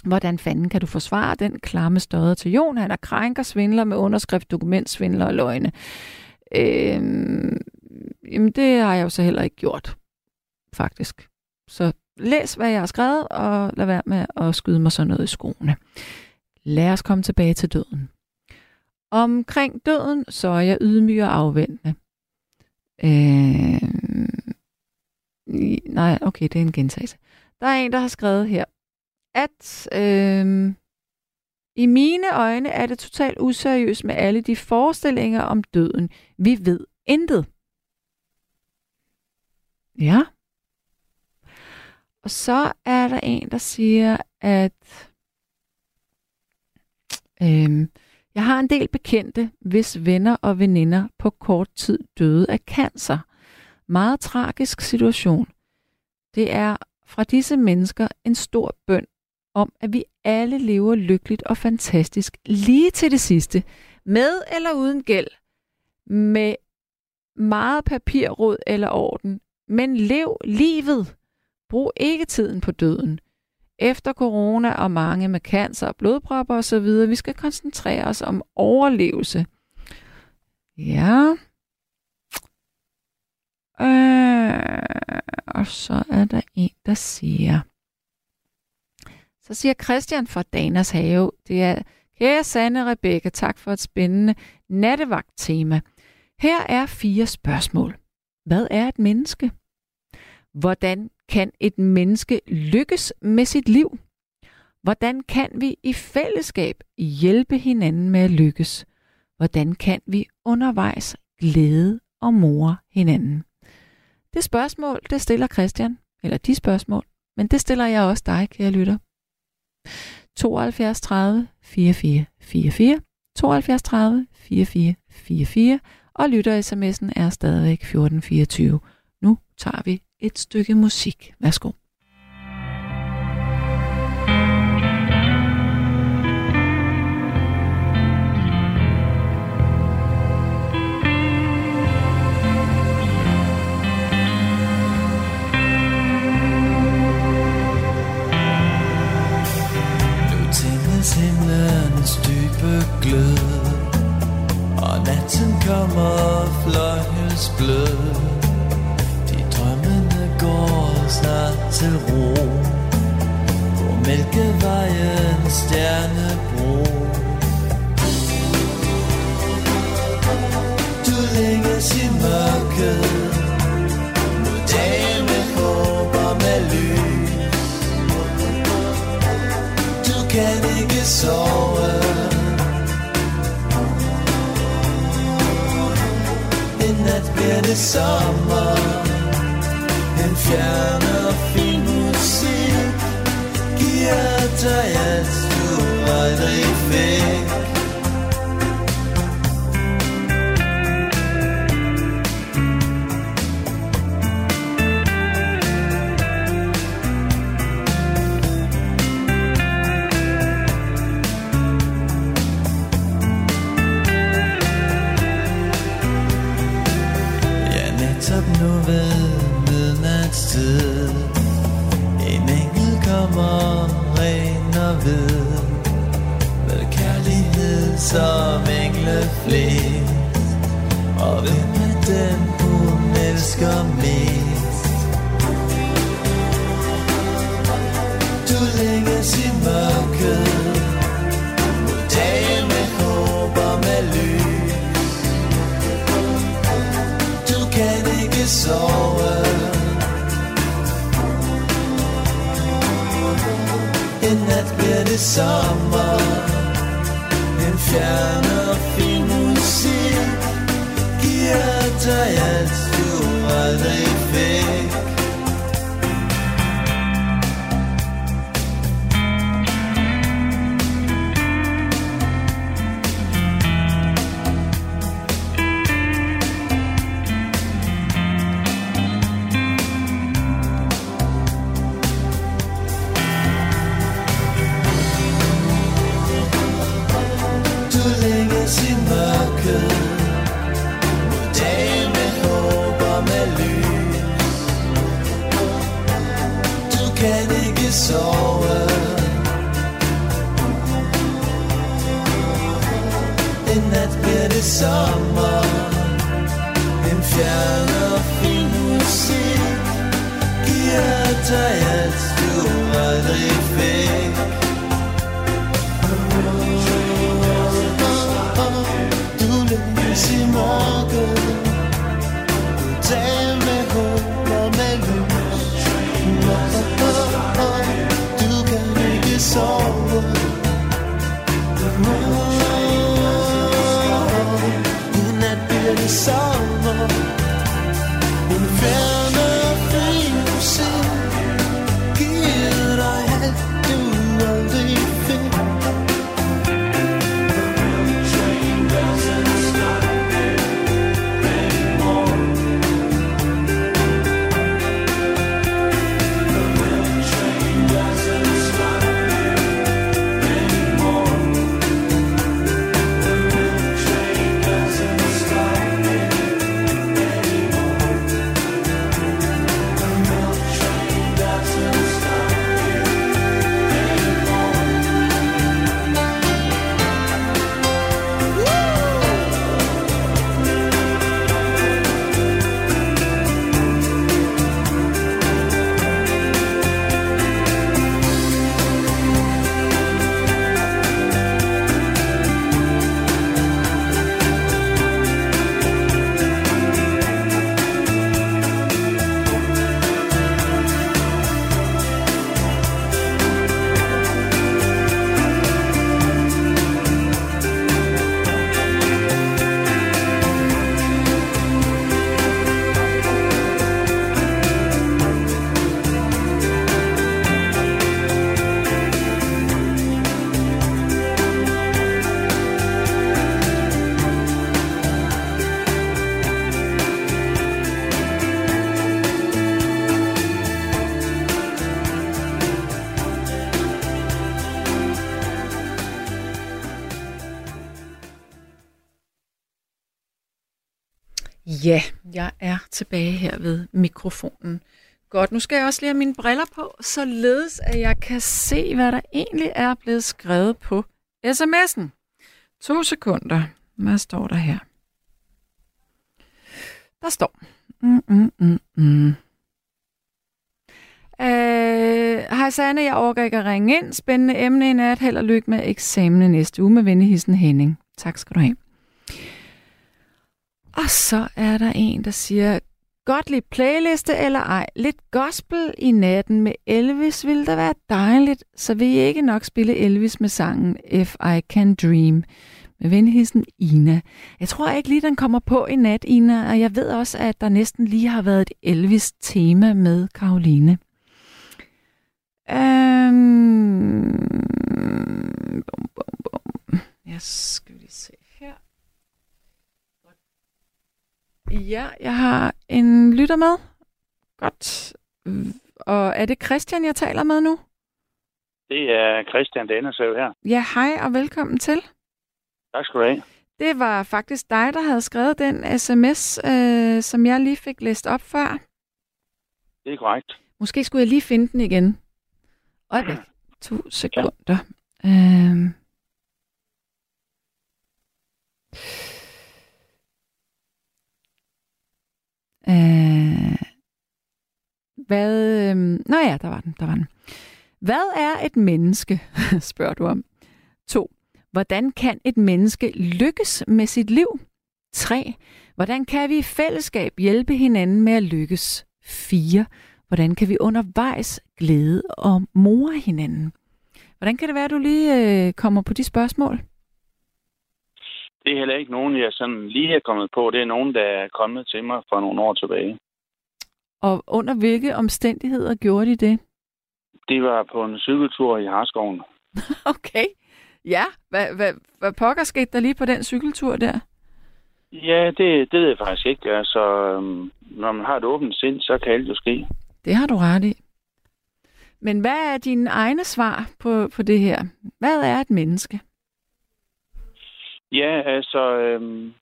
hvordan fanden kan du forsvare den klamme støder til Jon? Han er krænker, svindler med underskrift, dokumentsvindler og løgne. Øhm, jamen, det har jeg jo så heller ikke gjort, faktisk. Så læs, hvad jeg har skrevet, og lad være med at skyde mig sådan noget i skoene. Lad os komme tilbage til døden. Omkring døden, så er jeg ydmyg og afventende. Øh... Nej, okay, det er en gentagelse. Der er en, der har skrevet her, at øh... i mine øjne er det totalt useriøst med alle de forestillinger om døden. Vi ved intet. Ja. Og så er der en, der siger, at øhm, jeg har en del bekendte, hvis venner og veninder på kort tid døde af cancer. Meget tragisk situation. Det er fra disse mennesker en stor bøn om, at vi alle lever lykkeligt og fantastisk lige til det sidste, med eller uden gæld, med meget papirråd eller orden, men lev livet. Brug ikke tiden på døden. Efter corona og mange med cancer, blodpropper osv., vi skal koncentrere os om overlevelse. Ja. Øh, og så er der en, der siger... Så siger Christian fra Danas Have, det er, kære Sanne Rebecca, tak for et spændende nattevagt-tema. Her er fire spørgsmål. Hvad er et menneske? Hvordan kan et menneske lykkes med sit liv? Hvordan kan vi i fællesskab hjælpe hinanden med at lykkes? Hvordan kan vi undervejs glæde og more hinanden? Det spørgsmål, det stiller Christian, eller de spørgsmål, men det stiller jeg også dig, kære lytter. 72 30 44 44, 72 30 44 44, og lytter-sms'en er stadigvæk 1424. Nu tager vi et stykke musik. Værsgo. Nu tændes himlens dybe glød Og natten kommer fløjelsblød De drømmende går sig til ro. På Mælkevejens stjernebro. Du længes i mørket. Mod dagen med håb og med lys. Du kan ikke sove. En nat bliver det sommer. En fin musik Giver dig alt du aldrig fik. Ved Med kærlighed som engle flest. Og hvem er den hun elsker mest? Du længes i mørket Mod dagen med håb og med lys. Du kan ikke sove. Nat bliver det sommer. En fjern og fin musik Giver dig alt du aldrig fik. Tilbage her ved mikrofonen. Godt, nu skal jeg også lige have mine briller på, således at jeg kan se, hvad der egentlig er blevet skrevet på sms'en. To sekunder. Hvad står der her? Der står... Mm, mm, mm, mm. Øh, Sanne, jeg overgår ikke at ringe ind. Spændende emne i nat. Held og lykke med eksamen næste uge med vennehissen Henning. Tak skal du have. Og så er der en, der siger, godt lide playliste eller ej. Lidt gospel i natten med Elvis ville da være dejligt, så vil I ikke nok spille Elvis med sangen If I Can Dream. Med venligheden Ina. Jeg tror ikke lige, den kommer på i nat, Ina, og jeg ved også, at der næsten lige har været et Elvis-tema med Karoline. Øhm, bum, bum, bum. Jeg skal lige se her. Ja, jeg har en lytter med. Godt. Og er det Christian, jeg taler med nu? Det er Christian Dannesøv her. Ja, hej og velkommen til. Tak skal du have. Det var faktisk dig, der havde skrevet den sms, øh, som jeg lige fik læst op før. Det er korrekt. Måske skulle jeg lige finde den igen. Øjeblik. To sekunder. Ja. Øhm. Øh. Hvad... Øh, Nå ja, der var den, der var den. Hvad er et menneske, spørger du om. 2. Hvordan kan et menneske lykkes med sit liv? 3. Hvordan kan vi i fællesskab hjælpe hinanden med at lykkes? 4. Hvordan kan vi undervejs glæde og more hinanden? Hvordan kan det være, at du lige øh, kommer på de spørgsmål? Det er heller ikke nogen, jeg sådan lige er kommet på. Det er nogen, der er kommet til mig for nogle år tilbage. Og under hvilke omstændigheder gjorde de det? Det var på en cykeltur i Harskoven. okay. Ja, hvad, hvad, hvad pokker skete der lige på den cykeltur der? Ja, det, det ved jeg faktisk ikke. Altså, øhm, når man har et åbent sind, så kan alt jo ske. Det har du ret i. Men hvad er dine egne svar på, på det her? Hvad er et menneske? Ja, altså, øhm,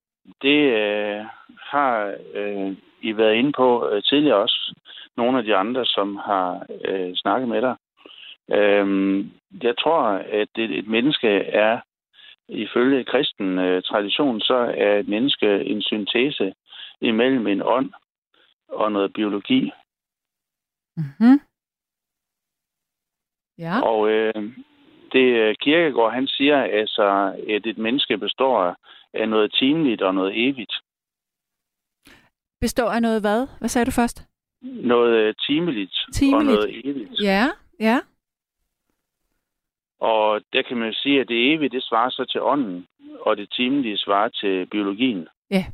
det øh, har øh, I været inde på øh, tidligere også. Nogle af de andre, som har øh, snakket med dig. Øhm, jeg tror, at et, et menneske er, ifølge kristen øh, tradition, så er et menneske en syntese imellem en ånd og noget biologi. Mm-hmm. Ja. Og øh, det øh, Kirkegaard, han siger, altså, at et menneske består af noget timeligt og noget evigt. Består af noget hvad? Hvad sagde du først? Noget øh, timeligt, og Timeligt. noget evigt. Ja, ja. Og der kan man jo sige, at det evige, det svarer så til ånden, og det timelige svarer til biologien. Ja.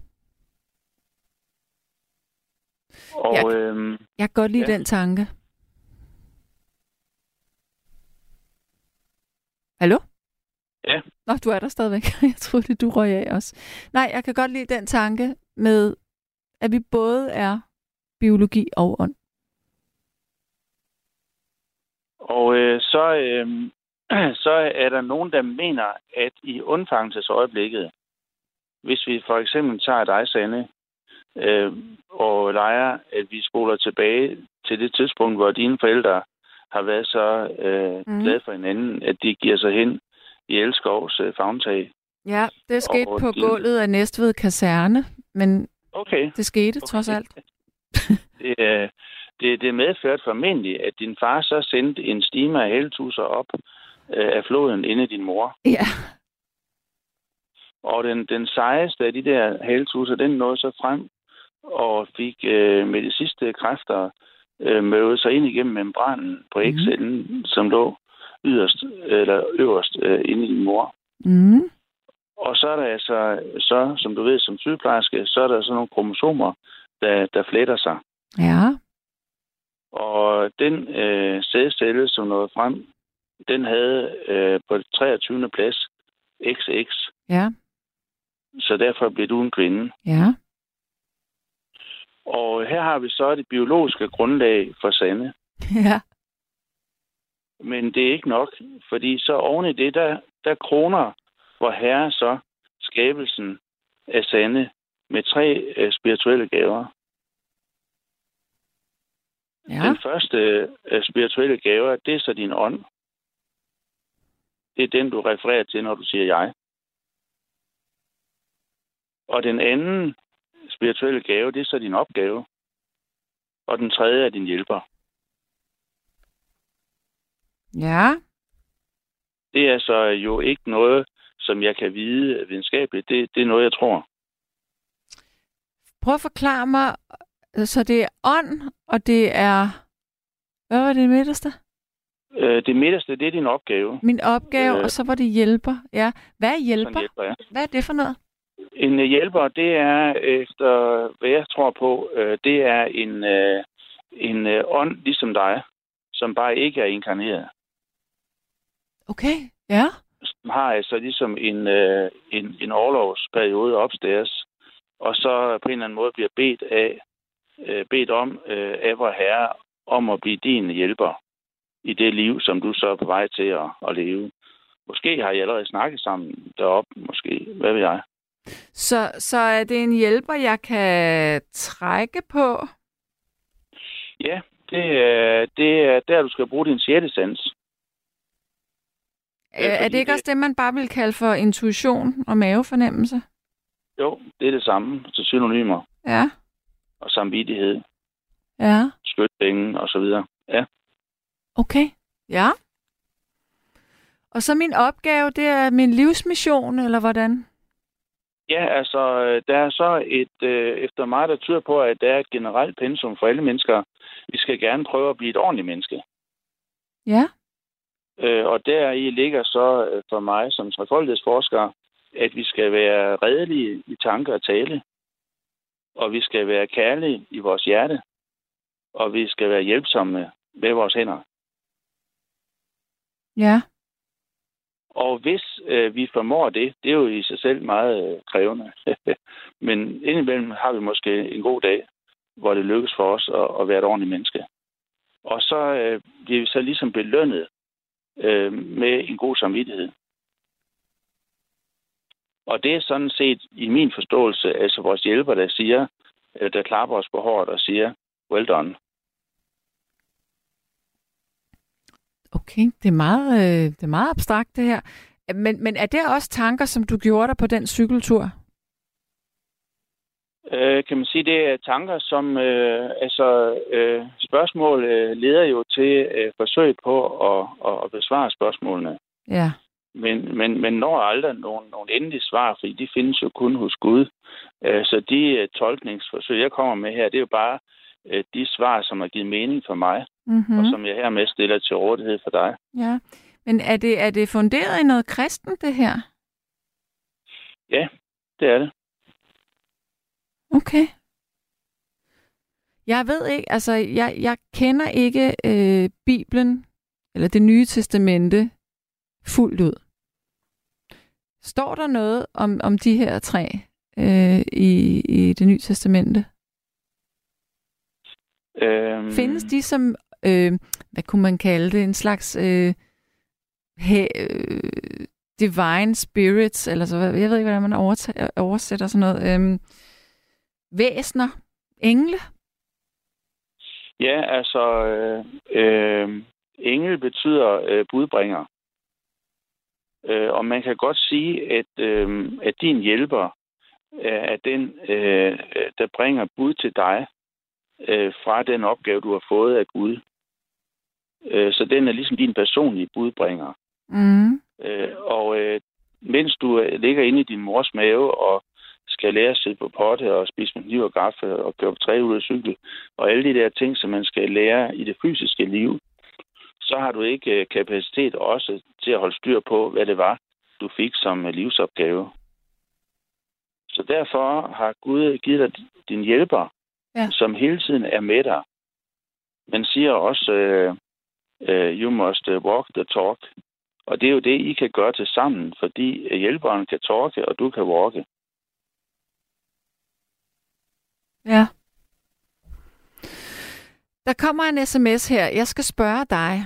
Og Jeg- øhm, Jeg kan godt lide Ja. den tanke. Hallo? Ja. Nå, du er der stadigvæk. Jeg troede, det du røg af også. Nej, jeg kan godt lide den tanke med, at vi både er biologi og ånd. Og øh, så, øh, så er der nogen, der mener, at i undfangelsesøjeblikket, hvis vi for eksempel tager dig, Sande, øh, og leger, at vi spoler tilbage til det tidspunkt, hvor dine forældre har været så øh, mm. glade for hinanden, at de giver sig hen i Elskovs øh, fagntag. Ja, det skete Og på din- gulvet af Næstved Kaserne, men Okay. det skete Okay. trods alt. Det, øh, det, det medførte formentlig, at din far så sendte en stime af heltusser op øh, af floden inde i din mor. Ja. Og den, den sejeste af de der haletusser, den nåede så frem og fik øh, med de sidste kræfter øh, møvet sig ind igennem membranen på Mhm. ægcellen, som lå yderst, eller øverst øh, inde i mor. Mm. Og så er der altså, så, som du ved som sygeplejerske, så er der sådan nogle kromosomer, der, der fletter sig. Ja. Og den øh, sædcelle, som nåede frem, den havde øh, på det 23. plads XX, Ja. så derfor blev du en kvinde. Ja. Og her har vi så det biologiske grundlag for Sande. Ja. Men det er ikke nok, fordi så oven i det, der, der kroner hvor herre så skabelsen af Sande med tre øh, spirituelle gaver. Ja. Den første øh, spirituelle gave, det er så din ånd. Det er den, du refererer til, når du siger jeg. Og den anden spirituelle gave, det er så din opgave. Og den tredje er din hjælper. Ja. Det er så jo ikke noget, som jeg kan vide videnskabeligt. Det, det er noget, jeg tror. Prøv at forklare mig, så det er ånd, og det er... Hvad var det midterste? Øh, det midterste, det er din opgave. Min opgave, Øh. og så var det hjælper. Ja. Hvad er hjælper? hjælper jeg. Hvad er det for noget? En øh, hjælper, det er efter, hvad jeg tror på, øh, det er en, øh, en øh, ånd ligesom dig, som bare ikke er inkarneret. Okay. Ja. Som har altså ligesom en, øh, en, en overlovsperiode opstæres, og så på en eller anden måde bliver bedt, af, øh, bedt om øh, af vor herre om at blive din hjælper i det liv, som du så er på vej til at, at leve. Måske har I allerede snakket sammen deroppe, måske. Hvad ved jeg? Så, så er det en hjælper, jeg kan trække på? Ja, det, er- det er der, du skal bruge din sjette sans. Øh, er det ikke det- også det, man bare vil kalde for intuition og mavefornemmelse? Jo, det er det samme til synonymer Ja. og samvittighed, Ja. skytpenge og så videre. Ja, Okay. Ja. Og så min opgave, det er min livsmission, eller hvordan? Ja altså, øh, der er så et, øh, efter mig, der tyder på, at der er et generelt pensum for alle mennesker. Vi skal gerne prøve at blive et ordentligt menneske. Ja. Øh, og der i ligger så øh, for mig som trefoldighedsforsker, at vi skal være redelige i tanker og tale. Og vi skal være kærlige i vores hjerte. Og vi skal være hjælpsomme med vores hænder. Ja. Og hvis øh, vi formår det, det er jo i sig selv meget øh, krævende. Men indimellem har vi måske en god dag, hvor det lykkes for os at, at være et ordentligt menneske. Og så øh, bliver vi så ligesom belønnet øh, med en god samvittighed. Og det er sådan set i min forståelse, altså vores hjælper, der siger, øh, der klapper os på hårdt og siger, well done. Okay, det er meget, øh, det er meget abstrakt det her. Men, men er det også tanker, som du gjorde dig på den cykeltur? øh, kan man sige, det er tanker, som øh, altså øh, spørgsmål øh, leder jo til øh, forsøg på at, at, at besvare spørgsmålene. Ja. Men, men, men når aldrig nogen, nogen endelige svar, fordi de findes jo kun hos Gud. Øh, så de øh, tolkningsforsøg, jeg kommer med her, det er jo bare øh, de svar, som har givet mening for mig, Mm-hmm. og som jeg hermed stiller til rådighed for dig. Ja. Men er det, er det funderet i noget kristen, det her? Ja, det er det. Okay. Jeg ved ikke, altså jeg, jeg kender ikke øh, Bibelen, eller det nye testamente, fuldt ud. Står der noget om, om de her tre øh, i, i det nye testamente? Øhm, Findes de som, øh, hvad kunne man kalde det, en slags øh, he, øh, divine spirits, eller så, jeg ved ikke, hvordan man oversætter sådan noget, øh, væsner, engle? Ja, altså, øh, øh, engel betyder øh, budbringer. Øh, og man kan godt sige, at, øh, at din hjælper øh, er den, øh, der bringer bud til dig øh, fra den opgave, du har fået af Gud. Øh, så den er ligesom din personlige budbringer. Mm. Øh, og øh, mens du øh, ligger inde i din mors mave og skal lære at sidde på potte og spise med kniv og gaffel og køre på tre ud af cykel, og alle de der ting, som man skal lære i det fysiske liv, så har du ikke øh, kapacitet også til at holde styr på, hvad det var, du fik som øh, livsopgave. Så derfor har Gud givet dig din hjælper, Ja. som hele tiden er med dig. Man siger også, øh, øh, you must uh, walk the talk. Og det er jo det, I kan gøre til sammen, fordi øh, hjælperen kan talke, og du kan walke. Ja. Der kommer en sms her. Jeg skal spørge dig.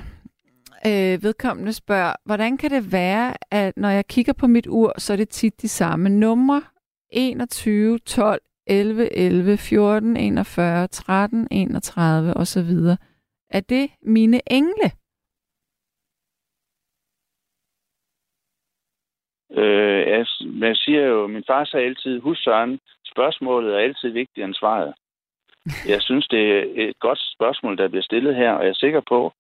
Øh, vedkommende spørger, hvordan kan det være, at når jeg kigger på mit ur, så er det tit de samme numre? 21, 12, 11, 11, 14, 41, 13, 31 osv. Er det mine engle? Øh, jeg, man siger jo, min far sagde altid, husk Søren, spørgsmålet er altid vigtigere end svaret. Jeg synes, det er et godt spørgsmål, der bliver stillet her, og jeg er sikker på,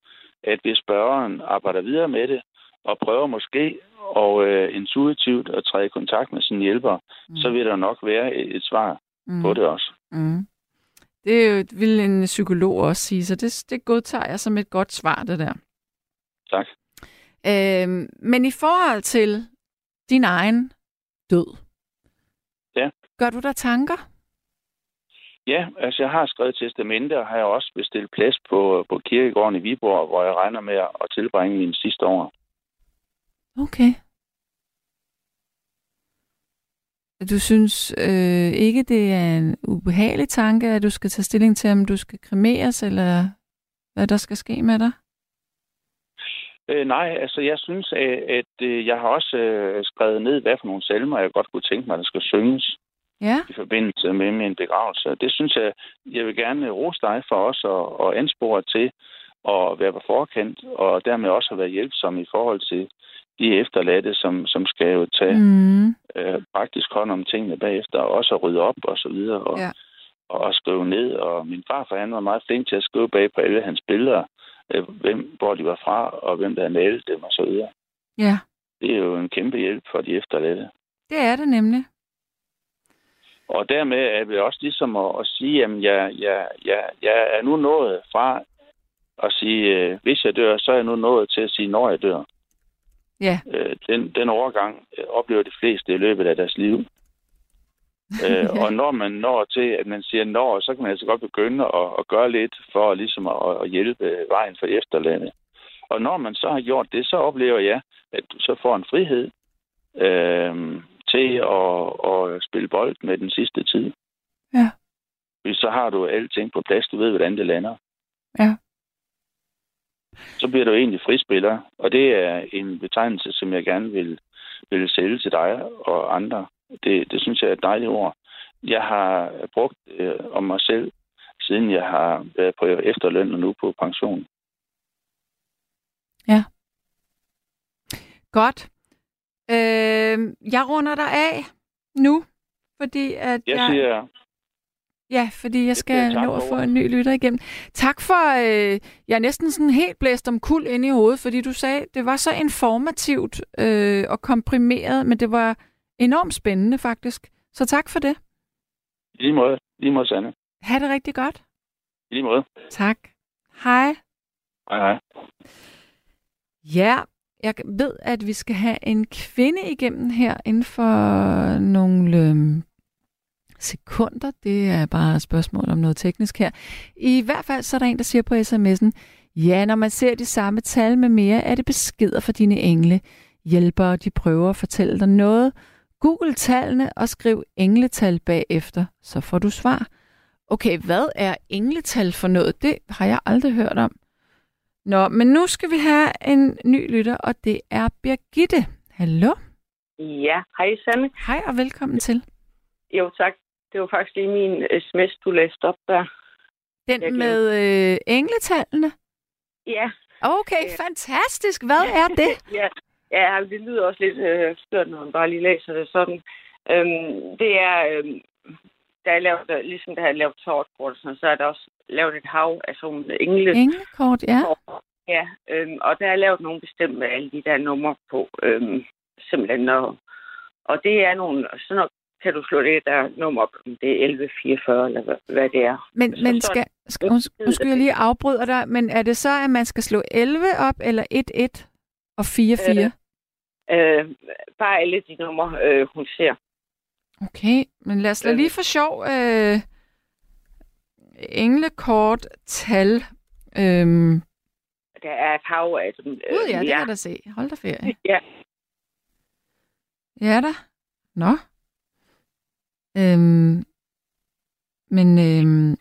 at hvis spørgeren arbejder videre med det, og prøver måske og øh, intuitivt at træde i kontakt med sin hjælper, mm. så vil der nok være et, et svar Mm. på det også. Mm. Det vil en psykolog også sige, så det, det godtager jeg som et godt svar, det der. Tak. Øhm, men i forhold til din egen død, Ja. gør du der tanker? Ja, altså jeg har skrevet testamente, og har jeg også bestilt plads på, på kirkegården i Viborg, hvor jeg regner med at tilbringe mine sidste år. Okay. Du synes øh, ikke, det er en ubehagelig tanke, at du skal tage stilling til, om du skal kremeres, eller hvad der skal ske med dig? Øh, nej, altså jeg synes, at, at øh, jeg har også øh, skrevet ned, hvad for nogle salmer, jeg godt kunne tænke mig, der skal synges Ja, i forbindelse med min begravelse. Det synes jeg, jeg vil gerne rose dig for os og, og anspore til at være på forkant, og dermed også at være hjælpsom i forhold til de efterladte, som, som skal jo tage mm, øh, praktisk hånd om tingene bagefter, og også at rydde op og så videre, og, Ja. og, og skrive ned. Og min farfar, han var meget flink til at skrive bag på alle hans billeder, øh, hvem, hvor de var fra, og hvem der havde malet dem og så videre. ja, Det er jo en kæmpe hjælp for de efterladte. det er det nemlig. Og dermed er det også ligesom at, at sige, at jeg, jeg, jeg, jeg er nu nået fra at sige, øh, hvis jeg dør, så er jeg nu nået til at sige, når jeg dør. Ja, Øh, den, den overgang øh, oplever de fleste i løbet af deres liv. Øh, Ja. Og når man når til, at man siger når, så kan man altså godt begynde at, at gøre lidt for ligesom at, at hjælpe vejen for efterlandet. Og når man så har gjort det, så oplever jeg, at du så får en frihed øh, til at, at spille bold med den sidste tid. Ja. Så har du alting på plads, du ved, hvordan det lander. Ja. Så bliver du egentlig frispiller, og det er en betegnelse, som jeg gerne vil, vil sælge til dig og andre. Det, det synes jeg er et dejligt ord. Jeg har brugt øh, om mig selv, siden jeg har været på efterløn og nu på pension. godt. Øh, jeg runder dig af nu, fordi at Jeg jeg, siger, Ja, fordi jeg skal nå at få en ny lytter igennem. Tak for, øh, jeg er næsten sådan helt blæst om kul ind i hovedet, fordi du sagde, det var så informativt øh, og komprimeret, men det var enormt spændende faktisk. Så tak for det. I lige måde. I lige måde, Sanne. Ha' det rigtig godt. I lige måde. Tak. Hej. Hej, hej. Ja, jeg ved, at vi skal have en kvinde igennem her inden for nogle øhm, sekunder. Det er bare et spørgsmål om noget teknisk her. I hvert fald så er der en, der siger på sms'en, ja, når man ser de samme tal med mere, er det beskeder for dine engle. Hjælpere, de prøver at fortælle dig noget. Google tallene og skriv engletal bagefter, så får du svar. Okay, hvad er engletal for noget? Det har jeg aldrig hørt om. Nå, men nu skal vi have en ny lytter, og det er Birgitte. Hallo? Ja, hej Sanne. Hej og velkommen til. Jo tak. Det var faktisk lige min sms, du læste op der. Den med øh, engletallene? Ja. Okay, Ja. fantastisk. Hvad er det? ja. Ja, det lyder også lidt øh, skørt, når man bare lige læser det sådan. Øhm, det er, øhm, der er lavet, øh, ligesom der er lavet tortkort, sådan, så er der også lavet et hav af sådan nogle engle. Englekort, ja. Ja, øhm, og der er lavet nogle bestemte med alle de der numre på, øhm, simpelthen. Og, og det er nogle, sådan noget, kan du slå det der nummer op, om det er 1144, eller hvad, hvad det er. Men, Så men skal, skal, unds- undskyld, jeg lige afbryder dig, men er det så, at man skal slå 11 op, eller 1-1 og 4-4? Øh, bare alle de numre, øh, hun ser. Okay, men lad os da Øh. lige for sjov øh, englekort tal. Øhm, Der er et hav af dem. Gud ja, det kan jeg da se. Hold da ferie. Ja. Ja da. Nå. Øhm, men øhm,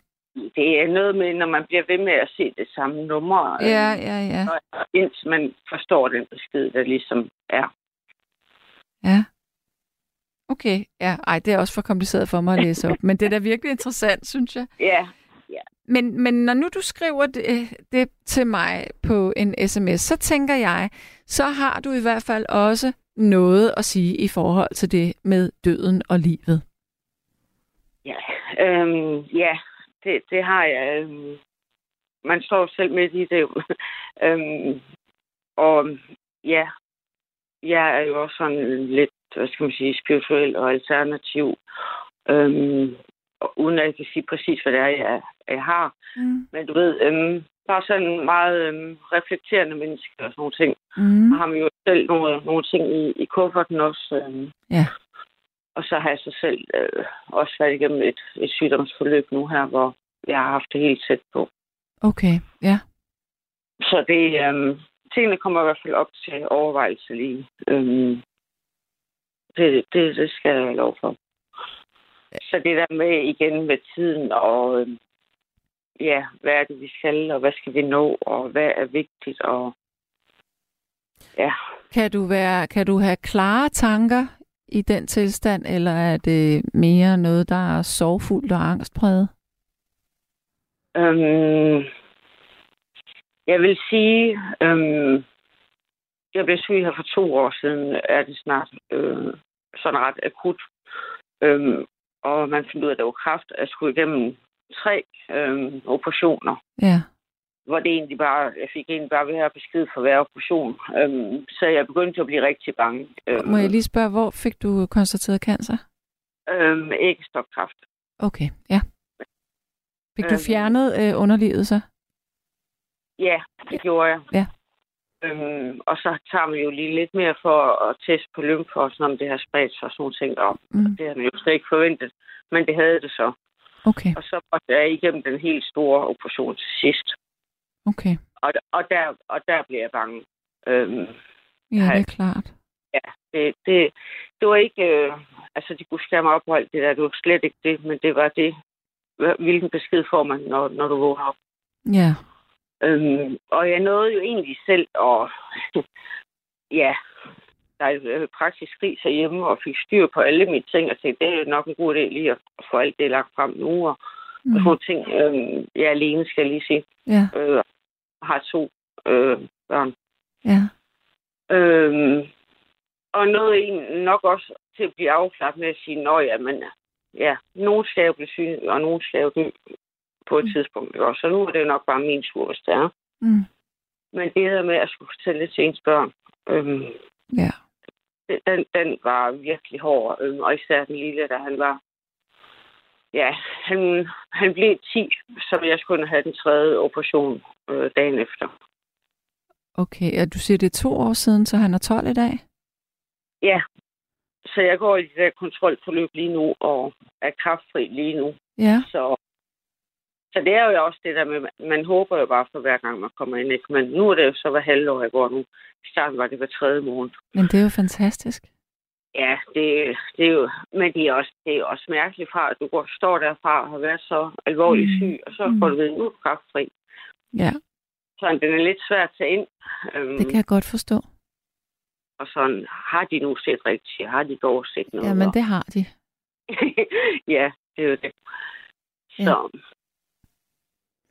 Det er noget med, når man bliver ved med at se det samme nummer, øh, ja, ja, ja. og indtil man forstår den besked, der ligesom er. Ja. Okay, ja. Ej, det er også for kompliceret for mig at læse op. Men det er da virkelig interessant, synes jeg. Ja, Men, men når nu du skriver det, det til mig på en sms, så tænker jeg, så har du i hvert fald også noget at sige i forhold til det med døden og livet. Øhm, ja det, det har jeg. Øhm, man står selv midt i det. øhm, og ja, jeg er jo også sådan lidt, hvad skal man sige, spirituel og alternativ. Øhm, og uden at jeg kan sige præcis, hvad det er, jeg, jeg har. Mm. Men du ved, øhm, bare sådan meget øhm, reflekterende menneske og sådan nogle ting. Mm. Og har man jo selv nogle, nogle ting i, i kufferten også. Øhm, Ja. Og så har jeg så selv øh, også været igennem et, et sygdomsforløb nu her, hvor jeg har haft det helt tæt på. Okay, ja. Så det, øhm, tingene kommer i hvert fald op til overvejelse lige. Øhm, det, det, det skal jeg lov for. Så det der med igen med tiden og øhm, ja, hvad er det, vi skal, og hvad skal vi nå, og hvad er vigtigt, og ja, Kan du, være, kan du have klare tanker i den tilstand, eller er det mere noget, der er sorgfuldt og angstpræget? Øhm, jeg vil sige, øhm, jeg blev syg her for to år siden, er det snart øh, sådan ret akut. Øhm, og man fandt ud af, at det var kræft, at jeg skulle igennem tre øhm, operationer, Ja. Hvor det egentlig bare, jeg fik egentlig bare hver besked for hver operation. Øhm, så jeg begyndte at blive rigtig bange. Øhm, Må jeg lige spørge, hvor fik du konstateret cancer? øhm, ægstokræft. Okay, ja. Fik du Øhm. fjernet øh, underlivet så? Ja, det gjorde jeg. Ja. Øhm, og så tager man jo lige lidt mere for at teste på lymfosen, om det har spredt sig og sådan nogle ting om. Mm. Det havde man jo slet ikke forventet, men det havde det så. Okay, Og så var jeg igennem den helt store operation til sidst. Okay. Og, og, der, og der blev jeg bange. Øhm, Ja, det er klart. det, det, det var ikke... Øh, altså, de kunne skære mig op alt det der. Det var slet ikke det, men det var det. Hvilken besked får man, når, når du vågner op? Ja, Øhm, og jeg nåede jo egentlig selv at, ja, der er øh, praktisk krig hjemme og fik styr på alle mine ting, og tænkte, det er nok en god idé lige at få alt det lagt frem nu, og, mm. mm. få ting, øhm, jeg er alene, skal jeg lige sige, ja, øh, har to øh, børn. ja. Øhm, og noget en nok også til at blive afklaret med at sige, nå ja, men ja, nogen skal jo blive syge, og nogen skal jo dø på et Mm. tidspunkt. Også? Så nu er det jo nok bare min tur, hvis det er. Mm. Men det her med at skulle fortælle det til ens børn, øhm, Ja. den, den var virkelig hård. Øhm, og især den lille, da han var... Ja, han, han blev 10, så jeg skulle have den tredje operation øh, dagen efter. Okay, og du siger, det er to år siden, så han er 12 i dag? Ja, så jeg går i det der kontrolforløb lige nu, og er kraftfri lige nu. Ja. Så, så det er jo også det der med, man håber jo bare for hver gang, man kommer ind. Ikke? Men nu er det jo så hver halvår, jeg går nu. I starten var det hver tredje måned. Men det er jo fantastisk. Ja, det, det er jo, men det er, også, det er også mærkeligt fra, at du går, står derfra og har været så alvorligt Mm. syg, og så Mm. får du ved, nu kraftfri. Ja, Så den er lidt svær at tage ind. Øhm, det kan jeg godt forstå. Og sådan, har de nu set rigtigt? Har de dog set noget? Ja, men det har de. ja, det er jo det. Ja. Så,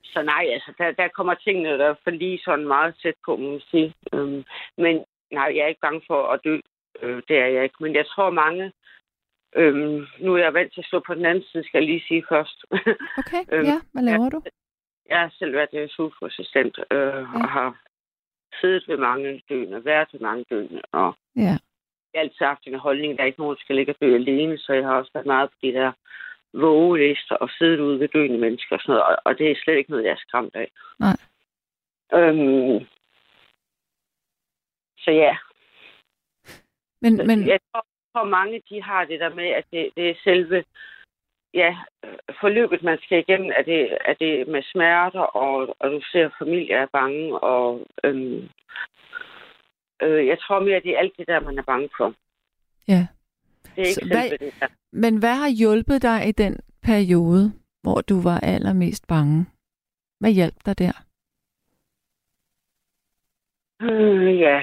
så nej, altså, der, der kommer tingene der for lige sådan meget tæt på, må man sige. Øhm, men nej, jeg er ikke bange for at dø. Øh, det er jeg ikke. Men jeg tror mange... Øhm, nu er jeg vant til at stå på den anden side, skal jeg lige sige først. Okay, Øhm, ja, hvad laver du? jeg har selv været SU-assistent øh, ja. og har siddet ved mange døende, været ved mange døende, og Ja, jeg har altid haft en holdning, der er ikke nogen, skal ligge og dø alene, så jeg har også været meget på de der vågelister og siddet ude ved døende mennesker og sådan noget, og, og det er slet ikke noget, jeg er skræmt af. Nej. Øhm, så ja, men, men jeg tror, tror mange, de har det der med, at det, det er selve ja, forløbet, man skal igennem, er det, er det med smerter, og, og du ser, at familie er bange, og øhm, øh, jeg tror mere, det er alt det der, man er bange for. ja. Det er Så ikke hvad- selve det der. Men hvad har hjulpet dig i den periode, hvor du var allermest bange? Hvad hjalp dig der? Øh, ja,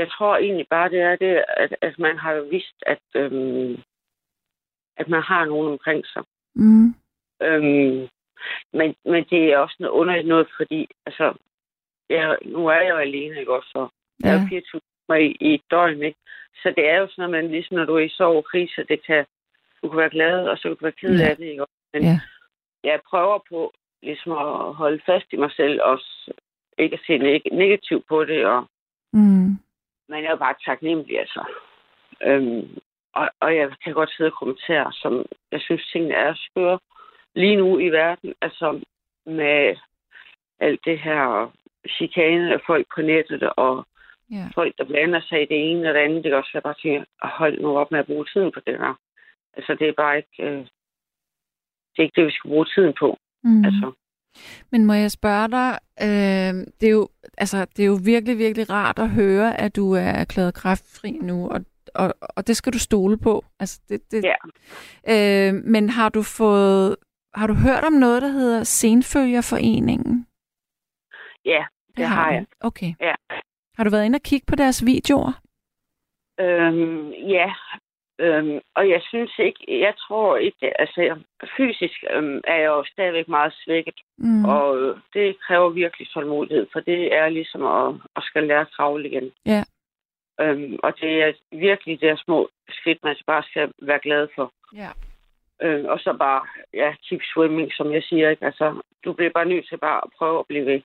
jeg tror egentlig bare, det er det, at, at man har jo vidst, at, øhm, at man har nogen omkring sig. Mm. Øhm, men, men det er også noget underligt noget, fordi altså, jeg, nu er jeg jo alene, ikke også? Så jeg er Ja. jo 24 timer i, i et døgn, ikke? Så det er jo sådan, at man ligesom, når du er i sorg og krise, det kan, du kan være glad, og så kan du være ked Ja. af det, ikke også? Men Ja. jeg prøver på ligesom at holde fast i mig selv, også ikke at se neg- negativt på det, og Mm. Man er jo bare taknemmelig, altså. Øhm, og, og jeg kan godt sidde og kommentere, som jeg synes, tingene er skøre lige nu i verden. Altså med alt det her chikane af folk på nettet, og Ja. folk, der blander sig i det ene og det andet. Det kan også være bare tænke, at holde nu op med at bruge tiden på det der. Altså, det er bare ikke... Øh, det er ikke det, vi skal bruge tiden på. Mm. Altså, Men må jeg spørge dig, øh, det, er jo, altså, det er jo virkelig, virkelig rart at høre, at du er erklæret kræftfri nu, og, og, og det skal du stole på. Altså, det, det, ja. øh, men har du fået, har du hørt om noget, der hedder Senfølgerforeningen? Ja, det har jeg. du. Okay. Ja. Har du været inde og kigge på deres videoer? Øhm, ja, øhm, og jeg synes ikke, jeg tror ikke, altså fysisk øhm, er jeg jo stadigvæk meget svækket, Mm. og øh, det kræver virkelig tålmodighed, for det er ligesom at, at skal lære at kravle igen. Ja. Øhm, og det er virkelig det små skridt, man bare skal være glad for. Ja. Øh, og så bare, ja, keep swimming, som jeg siger, ikke? Altså, du bliver bare nødt til bare at prøve at blive ved.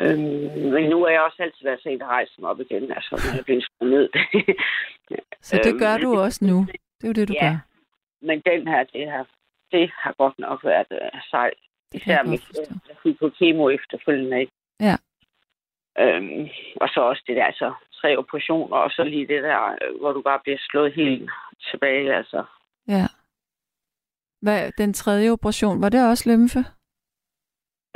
Øhm, men nu er jeg også altid været sent at rejse mig op igen, altså, når jeg bliver skruet ned. Så det Øhm, gør du også nu. Det er jo det, du Ja. gør. Men den her, det har, det har godt nok været uh, sejt. Især øh, jeg fik på kemo efterfølgende, ikke? Ja. Øhm, og så også det der, altså tre operationer, og så lige det der, øh, hvor du bare bliver slået helt tilbage, altså. Ja. Hvad, den tredje operation, var det også lymfe?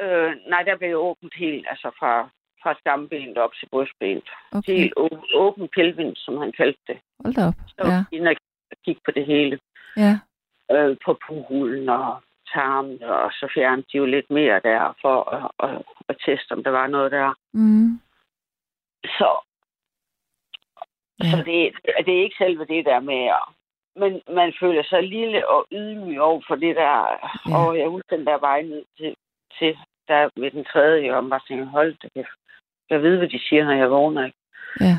Øh, nej, der blev åbent helt, altså fra, fra skambenet op til brystbenet. Okay, Helt åben, åben som han kaldte det. hold da op. Så ja. Inde og kigge på det hele. ja, Øh, på puhulen og tarmen, og så fjernede de jo lidt mere der, for at, at, at teste, om der var noget der. mm, Så, Ja. så det, det er ikke selve det der med at men man føler sig lille og ydmyg over for det der, ja. og jeg husker den der vej ned til, til der med den tredje, og bare tænker, hold da kæft. Jeg ved, hvad de siger, når jeg vågner, ikke? ja.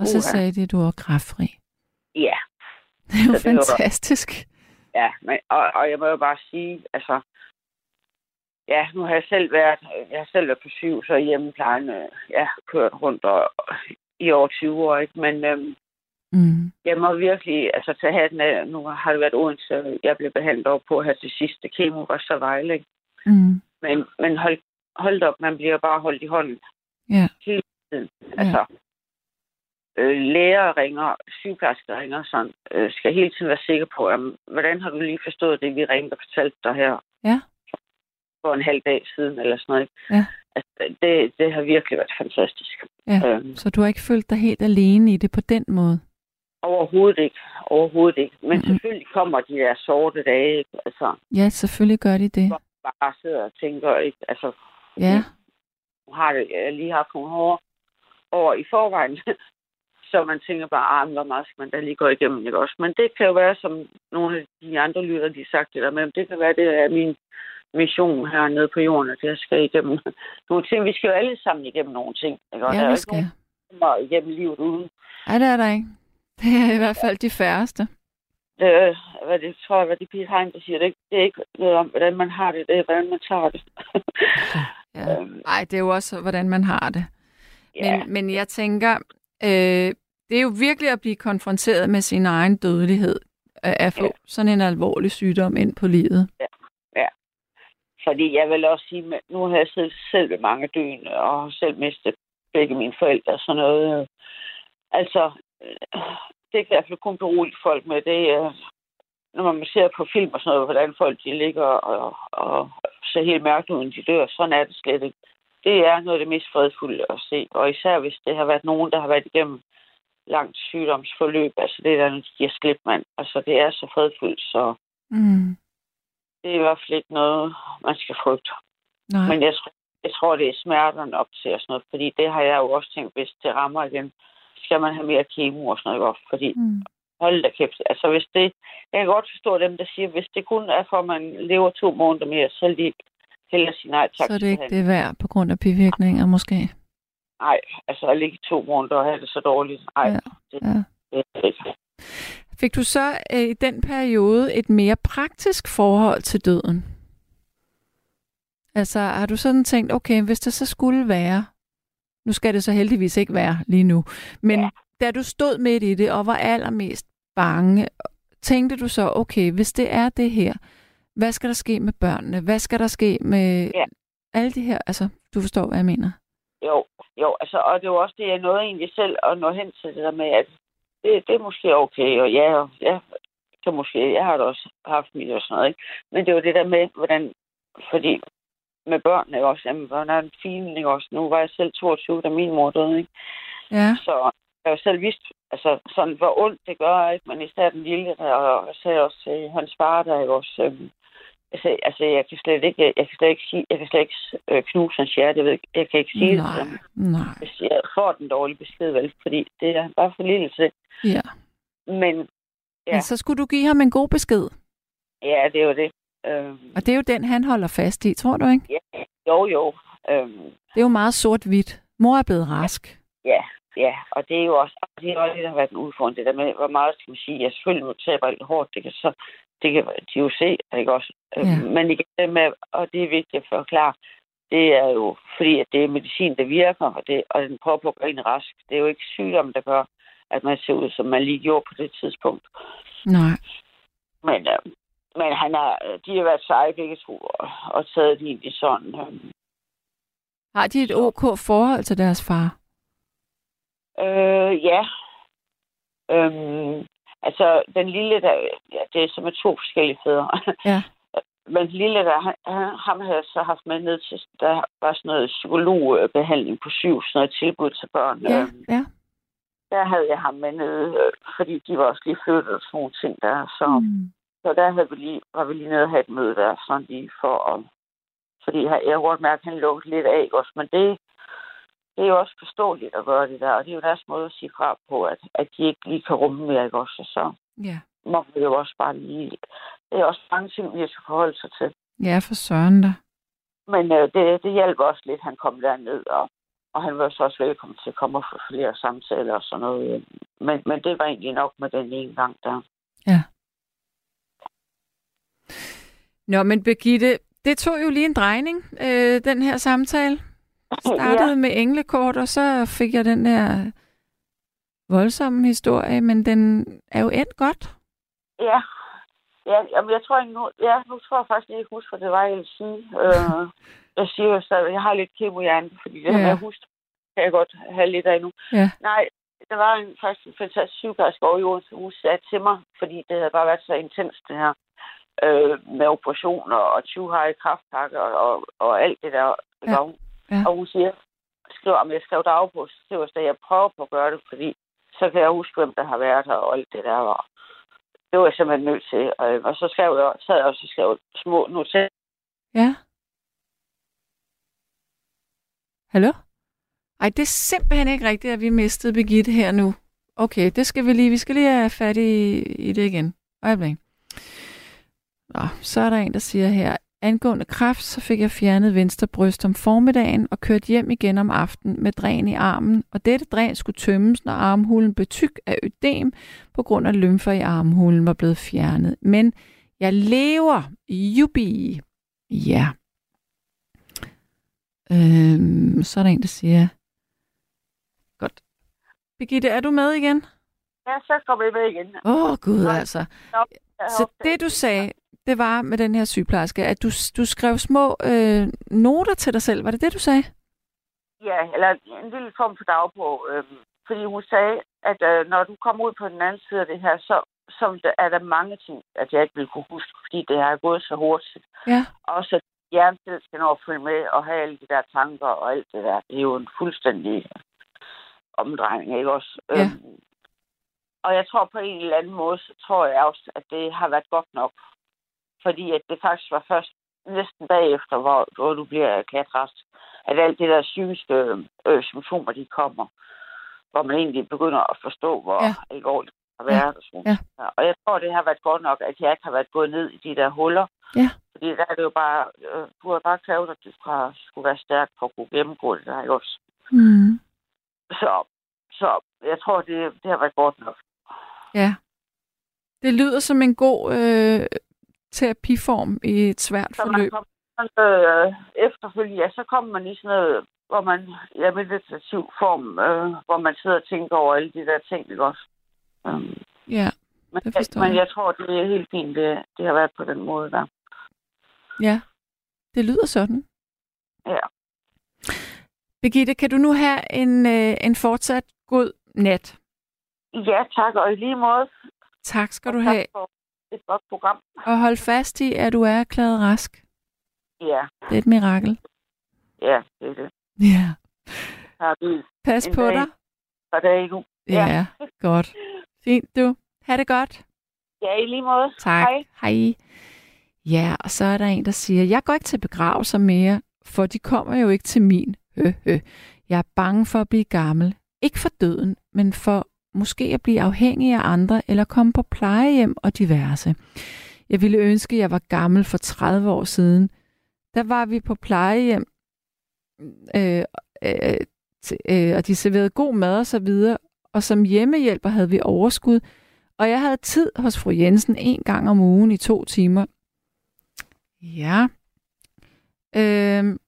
Og så Uha. sagde de, at du var kræftfri. Ja, Det er jo Så det var- fantastisk. Ja, men, og, og jeg må jo bare sige, altså, ja, nu har jeg selv været, jeg har selv været på syv, så hjemmeplejen, øh, ja, kørt rundt og, i over 20 år, ikke? Men øhm, Mm. jeg må virkelig, altså tage hatten af, nu har det været Odense, jeg blev behandlet over på her til sidste kemo, var så Vejle, ikke? Mm. Men, men hold, hold op, man bliver bare holdt i hånden Ja. hele tiden. Altså, øh, læger ringer, sygeplejersker ringer, sådan, øh, skal hele tiden være sikker på, um, hvordan har du lige forstået det, vi ringede og fortalte dig her Ja. for en halv dag siden, eller sådan noget. Ja. Altså, det, det har virkelig været fantastisk. Ja. Øhm, Så du har ikke følt dig helt alene i det på den måde? overhovedet ikke. Overhovedet ikke. Men Mhm. mm-hmm. selvfølgelig kommer de der sorte dage, ikke? Altså, Ja, selvfølgelig gør de det. hvor bare sidder og tænker, ikke? Altså, Ja. nu har det, jeg har lige haft nogle hårde år i forvejen, så man tænker bare, ah, hvor meget skal man da lige gå igennem, ikke også? Men det kan jo være, som nogle af de andre lytter, de har sagt det der med, det kan være, det er min mission hernede på jorden, at jeg skal igennem nogle ting. Vi skal jo alle sammen igennem nogle ting, ikke? Og der er Ja, jo vi ikke skal. nogen, der igennem livet uden. Ej, det er der ikke. Det er i hvert fald de færreste. Øh, hvad det tror jeg, hvad det Pete Hein, der siger, det er, ikke, det er ikke noget om, hvordan man har det, det er, hvordan man tager det. Ja. Øhm, Ej, det er jo også, hvordan man har det. ja. Men, men jeg tænker, øh, det er jo virkelig at blive konfronteret med sin egen dødelighed, at få Ja. sådan en alvorlig sygdom ind på livet. Fordi jeg vil også sige, at nu har jeg siddet selv ved mange døgn, og selv mistet begge mine forældre og sådan noget. Altså, øh, det kan jeg i hvert fald kun berolige folk med. Det er, når man ser på film og sådan noget, hvordan folk de ligger og, og ser helt mærkt ud, de dør. Sådan er det slet ikke. Det er noget af det mest fredfulde at se. Og især hvis det har været nogen, der har været igennem langt sygdomsforløb. Altså det der, de giver slip, mand. Altså det er så fredfuldt, så Mm. det er i hvert fald ikke noget, man skal frygte. Nej. Men jeg, tror- jeg tror, det er smerterne op til og sådan noget, fordi det har jeg jo også tænkt, hvis det rammer igen, skal man have mere kemo og sådan noget, fordi Mm. hold da kæft. Altså hvis det, jeg kan godt forstå dem, der siger, hvis det kun er for, at man lever to måneder mere, så vil de hellere sige nej tak. Så er det ikke det værd på grund af bivirkninger måske. Nej, altså at ligge to måneder og have det så dårligt. Nej, Ja, det, ja. det er ikke. Fik du så øh, i den periode et mere praktisk forhold til døden? Altså har du sådan tænkt, okay, hvis det så skulle være, nu skal det så heldigvis ikke være lige nu, men Ja. da du stod midt i det og var allermest bange, tænkte du så, okay, hvis det er det her, hvad skal der ske med børnene? Hvad skal der ske med Ja. alle de her, altså du forstår, hvad jeg mener? Jo, jo, altså, og det var også det, jeg nåede egentlig selv at nå hen til det der med, at det, det er måske okay, og ja, og ja, så måske, jeg har da også haft mit og sådan noget, ikke? Men det var det der med, hvordan, fordi med børnene også, jamen, hvordan er den fine, ikke også? Nu var jeg selv 22, da min mor døde, ikke? Ja, Så jeg jo selv vidst, altså, sådan, hvor ondt det gør, ikke? Men især den lille, der, og jeg sagde også til hans far, der er også, øhm, sagde, altså, jeg kan slet ikke, jeg kan slet ikke sige, jeg kan slet ikke øh, knuse hans hjerte, jeg, ved, ikke- jeg kan ikke sige det til ham nej, nej, hvis jeg får den dårlige besked, vel? Fordi det er bare for lille til. ja. Men Ja. Men så skulle du give ham en god besked, ja, det er jo det. Øhm, og det er jo den, han holder fast i, tror du ikke? ja, jo, jo. Øhm, Det er jo meget sort-hvidt. Mor er blevet rask. ja, ja, og det er jo også, og det er også det, der har været en udfordring, det der med, hvor meget skal man sige, jeg selvfølgelig nu taber alt hårdt, det kan så, det kan de jo se, ikke også? Øhm, Ja. Men igen, det med, og det er vigtigt at forklare, det er jo fordi, at det er medicin, der virker, og, det, og den prøver på at gøre en rask. Det er jo ikke sygdom, der gør, at man ser ud, som man lige gjorde på det tidspunkt. Nej. Men, øh, men han har, de har været seje begge to, og, taget det egentlig sådan. Øh, Har de et ok forhold til deres far? øh, ja. Øhm, altså, den lille, der, ja, det er som er to forskellige fædre. Ja. Men den lille, der, han, ham havde så haft med ned til, der var sådan noget psykologbehandling på syv, sådan noget tilbud til børn. Ja, Øhm, ja. der havde jeg ham med nede, øh, fordi de var også lige flyttet og sådan nogle ting der. Så, Mm. Så der havde vi lige, var vi lige nede og have et møde der, sådan lige for at... Fordi jeg, jeg kunne godt mærke, at han lukkede lidt af, også? Men det, det er jo også forståeligt at gøre det der, og det er jo deres måde at sige fra på, at, at de ikke lige kan rumme mere, ikke også? Og så Ja. må vi jo også bare lige... Det er også mange ting, vi skal forholde sig til. ja, for søren da. Men øh, det, det hjælper også lidt, han kom derned, og, og han var så også velkommen til at komme og få flere samtaler og sådan noget. Men, men det var egentlig nok med den ene gang der. Nå, men Birgitte, det tog jo lige en drejning, øh, den her samtale. Startede ja. med englekort, og så fik jeg den der voldsomme historie, men den er jo endt godt. Ja. Ja, jamen, jeg tror ikke nu, ja, nu tror jeg faktisk ikke, jeg husker, hvad det var, jeg ville sige. Øh, jeg siger jo stadig, jeg har lidt kemohjerne, fordi det ja. her med huske, kan jeg godt have lidt af nu. Ja. Nej, der var en, faktisk en fantastisk sygeplejerske over i Odense, hun sagde til mig, fordi det havde bare været så intenst, det her, øh, med operationer og 20 i kraftpakke og, og, og alt det der. Ja. Ja. Ja. Og hun siger, skriver, om jeg skrev dagbog, så skriver jeg, at jeg prøver på at gøre det, fordi så kan jeg huske, hvem der har været her og alt det der. Og det var jeg simpelthen nødt til. Og, og så skrev jeg, sad jeg også og skrev små notater. Ja. Hallo? Ej, det er simpelthen ikke rigtigt, at vi mistede Birgitte her nu. Okay, det skal vi lige. Vi skal lige have fat i, i det igen. Øjeblik. Nå, så er der en, der siger her, angående kræft, så fik jeg fjernet venstre bryst om formiddagen og kørt hjem igen om aftenen med dræn i armen, og dette dræn skulle tømmes, når armhulen blev tyk af ødem, på grund af lymfer i armhulen var blevet fjernet. Men jeg lever, jubi. Ja. Øhm, så er der en, der siger, godt. Birgitte, er du med igen? Ja, så kommer jeg med igen. Åh, oh, gud altså. Så det, du sagde, det var med den her sygeplejerske, at du, du skrev små øh, noter til dig selv. Var det det, du sagde? Ja, eller en lille form for dagbog. Øhm, fordi hun sagde, at øh, når du kommer ud på den anden side af det her, så, så der- er der mange ting, at jeg ikke vil kunne huske, fordi det har gået så hurtigt. Ja. Også at hjernen selv skal nå at følge med og have alle de der tanker og alt det der. Det er jo en fuldstændig omdrejning, ikke også? Ja. Øhm, og jeg tror på en eller anden måde, så tror jeg også, at det har været godt nok. Fordi at det faktisk var først næsten bagefter, hvor, hvor du bliver erklæret rask, at alt det der psykiske øh, symptomer, de kommer. Hvor man egentlig begynder at forstå, hvor Ja. ja. alvorligt det har været. Og, sådan. Ja. og jeg tror, det har været godt nok, at jeg ikke har været gået ned i de der huller. Ja. Fordi der er det jo bare, øh, du har bare krævet, at du skal, skulle være stærk for at kunne gennemgå det der, ikke også? Mm. Så, så jeg tror, det, det har været godt nok. Ja. Det lyder som en god øh, terapiform i et svært Så man forløb. kommer sådan, øh, efterfølgende, ja, så kommer man i sådan noget, hvor man, ja, meditativ form, øh, hvor man sidder og tænker over alle de der ting, ikke også? Um, Ja, men, Det forstår men jeg. jeg tror, det er helt fint, det, det har været på den måde der. ja. Det lyder sådan. Ja. Birgitte, kan du nu have en, øh, en fortsat god nat? Ja, tak, og i lige måde. Tak skal og du tak have. for et godt program. Og hold fast i, at du er erklæret rask. Ja, Det er et mirakel. ja, det er det. Ja. Har vi Pas En på dag. dig. og det er ikke Ja, ja. godt. Fint, du. Ha' det godt. Ja, i lige måde. Tak. Hej. Hej. Ja, og så er der en, der siger, jeg går ikke til begravelser mere, for de kommer jo ikke til min. Hø, hø. Jeg er bange for at blive gammel. Ikke for døden, men for måske at blive afhængig af andre eller komme på plejehjem og diverse. Jeg ville ønske, at jeg var gammel for 30 år siden. Der var vi på plejehjem, øh, øh, t- øh, og de serverede god mad og så videre, og som hjemmehjælper havde vi overskud, og jeg havde tid hos fru Jensen en gang om ugen i to timer. Ja. Øhm,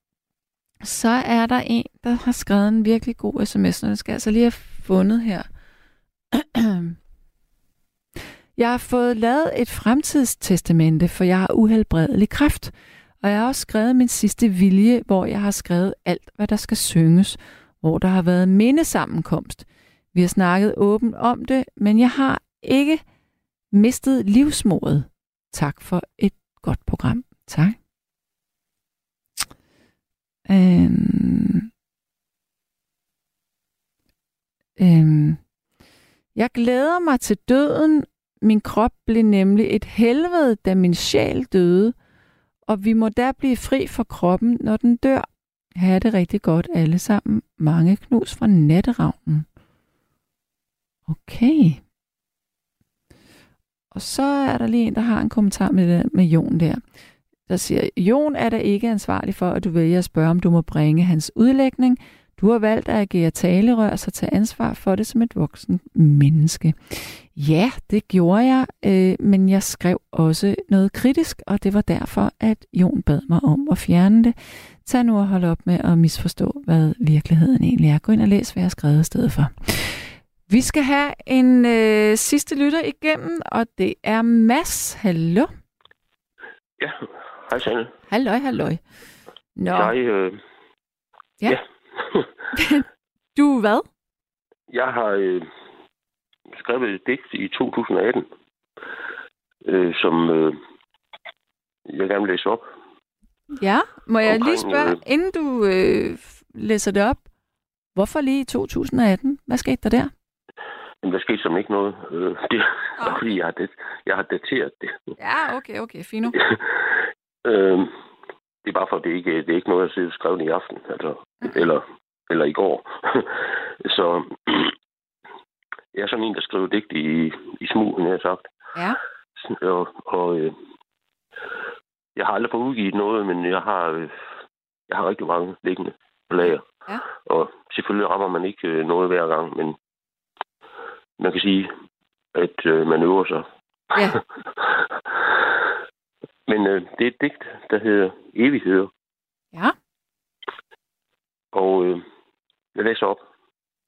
så er der en, der har skrevet en virkelig god sms, og den skal altså, jeg altså lige have fundet her. Jeg har fået lavet et fremtidstestamente, for jeg har uhelbredelig kræft. Og jeg har også skrevet min sidste vilje, hvor jeg har skrevet alt, hvad der skal synges, hvor der har været mindesammenkomst. Vi har snakket åbent om det, men jeg har ikke mistet livsmodet. Tak for et godt program. Tak. Øhm. Øhm. Jeg glæder mig til døden. Min krop blev nemlig et helvede, da min sjæl døde. Og vi må da blive fri for kroppen, når den dør. Ha' det rigtig godt alle sammen. Mange knus fra natteravnen. Okay. Og så er der lige en, der har en kommentar med, med Jon der. Der siger, Jon er da ikke ansvarlig for, at du vælger at spørge, om du må bringe hans udlægning. Du har valgt at agere talerør, så tage ansvar for det som et voksen menneske. Ja, det gjorde jeg, øh, men jeg skrev også noget kritisk, og det var derfor, at Jon bad mig om at fjerne det. Tag nu og hold op med at misforstå, hvad virkeligheden egentlig er. Gå ind og læs, hvad jeg har skrevet i stedet for. Vi skal have en øh, sidste lytter igennem, og det er Mads. Hallo? Ja, hej Sanne. Halløj, halløj. Nå, Jeg, øh, Ja. ja. du hvad? jeg har øh, skrevet et digt i 2018, øh, som øh, jeg gerne vil læse op. Ja, må jeg lige Omkring, spørge, øh, inden du øh, læser det op, hvorfor lige i 2018? Hvad skete der der? Men der skete som ikke noget. Øh, det er fordi, jeg har, det, jeg har dateret det. Ja, okay, okay, fino. øh, det er bare for, at det ikke det er ikke noget, jeg sidder skrevet i aften, altså, eller, eller i går. Så jeg er sådan en, der skriver digt i, i smug, har jeg sagt. Ja, Og, og øh, jeg har aldrig fået udgivet noget, men jeg har, øh, jeg har rigtig mange liggende på lager. Ja. Og selvfølgelig rammer man ikke øh, noget hver gang, men man kan sige, at øh, man øver sig. ja. men øh, det er et digt, der hedder Evigheder. Ja, Og øh, jeg læser op.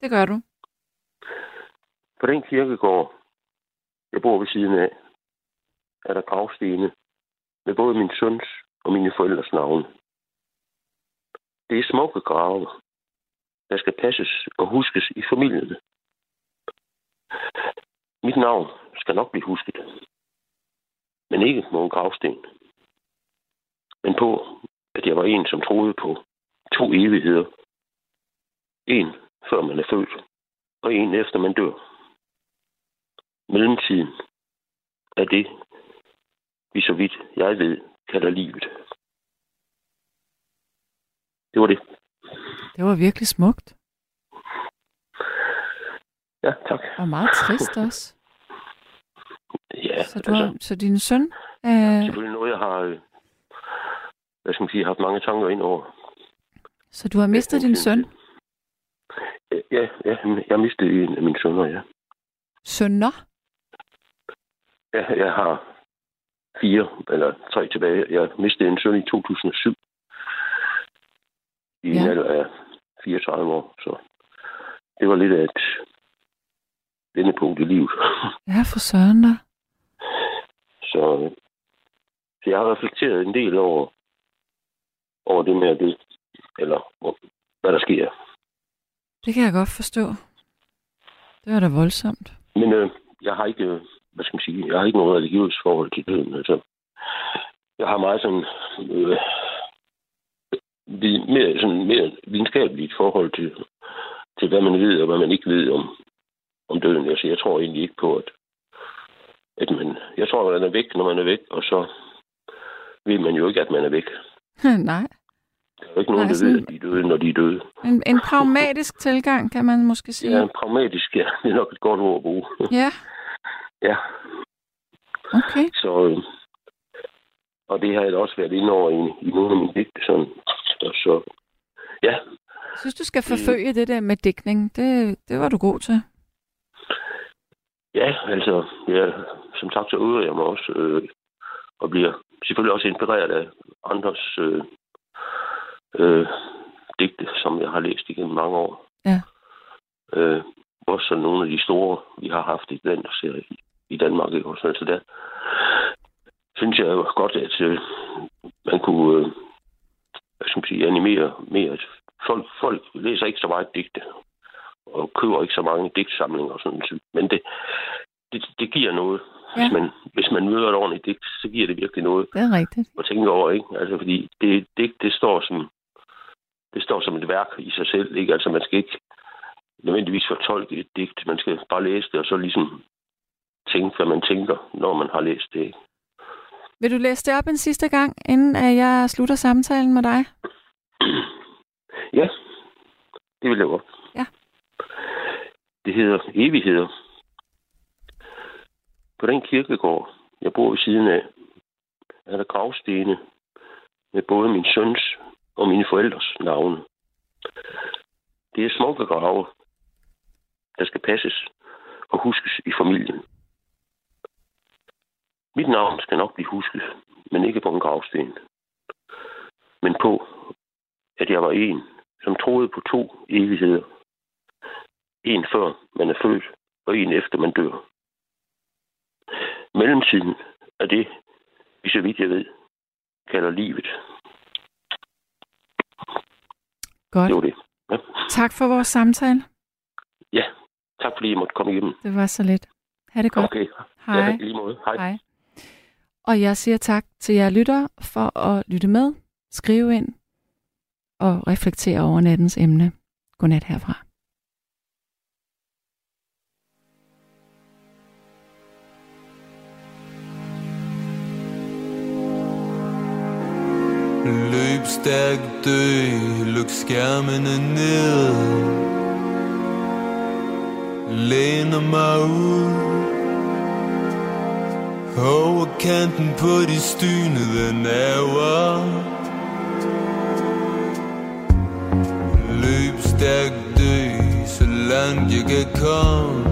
det gør du. På den kirkegård, jeg bor ved siden af, er der gravstene med både min søns og mine forældres navne. Det er smukke grave, der skal passes og huskes i familien. Mit navn skal nok blive husket. Men ikke nogen gravsten. Men på, at jeg var en, som troede på to evigheder. En før man er født, og en efter man dør. Mellemtiden er det, vi så vidt jeg ved, kalder livet. Det var det. Det var virkelig smukt. Ja, tak. Og meget trist også. Ja, Så, du altså, har, så din søn... Øh, selvfølgelig noget, jeg har, øh, hvad skal man sige, haft mange tanker ind over. så du har mistet din søn? Ja, ja, jeg mistede en af mine sønner, ja. Sønner? ja. Jeg har fire eller tre tilbage. Jeg mistede en søn i 2007. I en Ja. alder af 34 år, så det var lidt af et vendepunkt i livet. Ja, for søren da. Så, så jeg har reflekteret en del over, over det med at dø, eller hvad der sker. Det kan jeg godt forstå. Det var da voldsomt. Men øh, jeg har ikke, øh, hvad skal man sige, jeg har ikke noget religiøst forhold til døden. Altså, jeg har meget sådan, øh, mere, sådan mere videnskabeligt forhold til, til, hvad man ved og hvad man ikke ved om, om døden. Altså, jeg tror egentlig ikke på, at, at man, jeg tror, at man er væk, når man er væk, og så ved man jo ikke, at man er væk. Nej. Der er jo ikke nogen, Nej, der sådan- ved, at de er døde, når de er døde. En, en pragmatisk tilgang, kan man måske sige. Ja, pragmatisk, ja. Det er nok et godt ord at bruge. Ja, ja. okay. Så, øh, og det har jeg da også været inde over i, i nogle af mine digte. Sådan. Så, så ja, Jeg synes, du skal forfølge det der med dækning. Det, det var du god til. Ja, altså, ja, som sagt, så øver jeg mig også, øh, og bliver selvfølgelig også inspireret af andres øh, øh, digte, som jeg har læst igennem mange år. Ja. Øh, også nogle af de store, vi har haft i den serie i, i Danmark. Ikke? Også, altså der synes jeg jo godt, at øh, man kunne øh, hvad skal man sige, animere mere. Folk, folk læser ikke så meget digte, og køber ikke så mange digtsamlinger og sådan Men det, det, det giver noget. Ja. Hvis, man, hvis man møder et ordentligt digt, så giver det virkelig noget Det er rigtigt. at tænke over, ikke? Altså, fordi det, det, det står som det står som et værk i sig selv, ikke? Altså, man skal ikke nødvendigvis fortolke et digt. Man skal bare læse det, og så ligesom tænke, hvad man tænker, når man har læst det. Ikke? Vil du læse det op en sidste gang, inden at jeg slutter samtalen med dig? Ja, det vil jeg godt. Det hedder Evigheder. På den kirkegård, jeg bor ved siden af, er der gravstene med både min søns og mine forældres navne. Det er smukke grave, der skal passes og huskes i familien. Mit navn skal nok blive husket, men ikke på en gravsten. Men på, at jeg var en, som troede på to evigheder. En før man er født, og en efter man dør. Mellemtiden er det, vi så vidt jeg ved, kalder livet. Godt. Det var det. Ja, Tak for vores samtale. ja. tak fordi I måtte komme igennem. Det var så lidt. Ha' det godt. Okay. Hej. Ja, lige måde. Hej. Hej. Og jeg siger tak til jer lyttere for at lytte med, skrive ind og reflektere over nattens emne. Godnat herfra. Løb stærkt dø, luk skærmene ned. Læner mig ud. Over kanten på de stynede naver Løb stærkt dø, så langt jeg kan komme.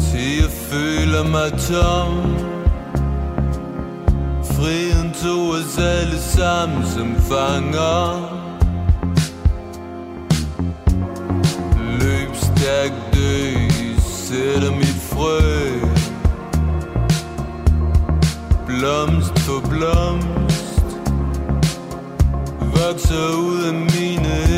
Til jeg føler mig tom. Friheden tog os alle sammen som fanger. Løb stærkt dø, sætter mit frø. Blomst for blomst. Vokser ud af mine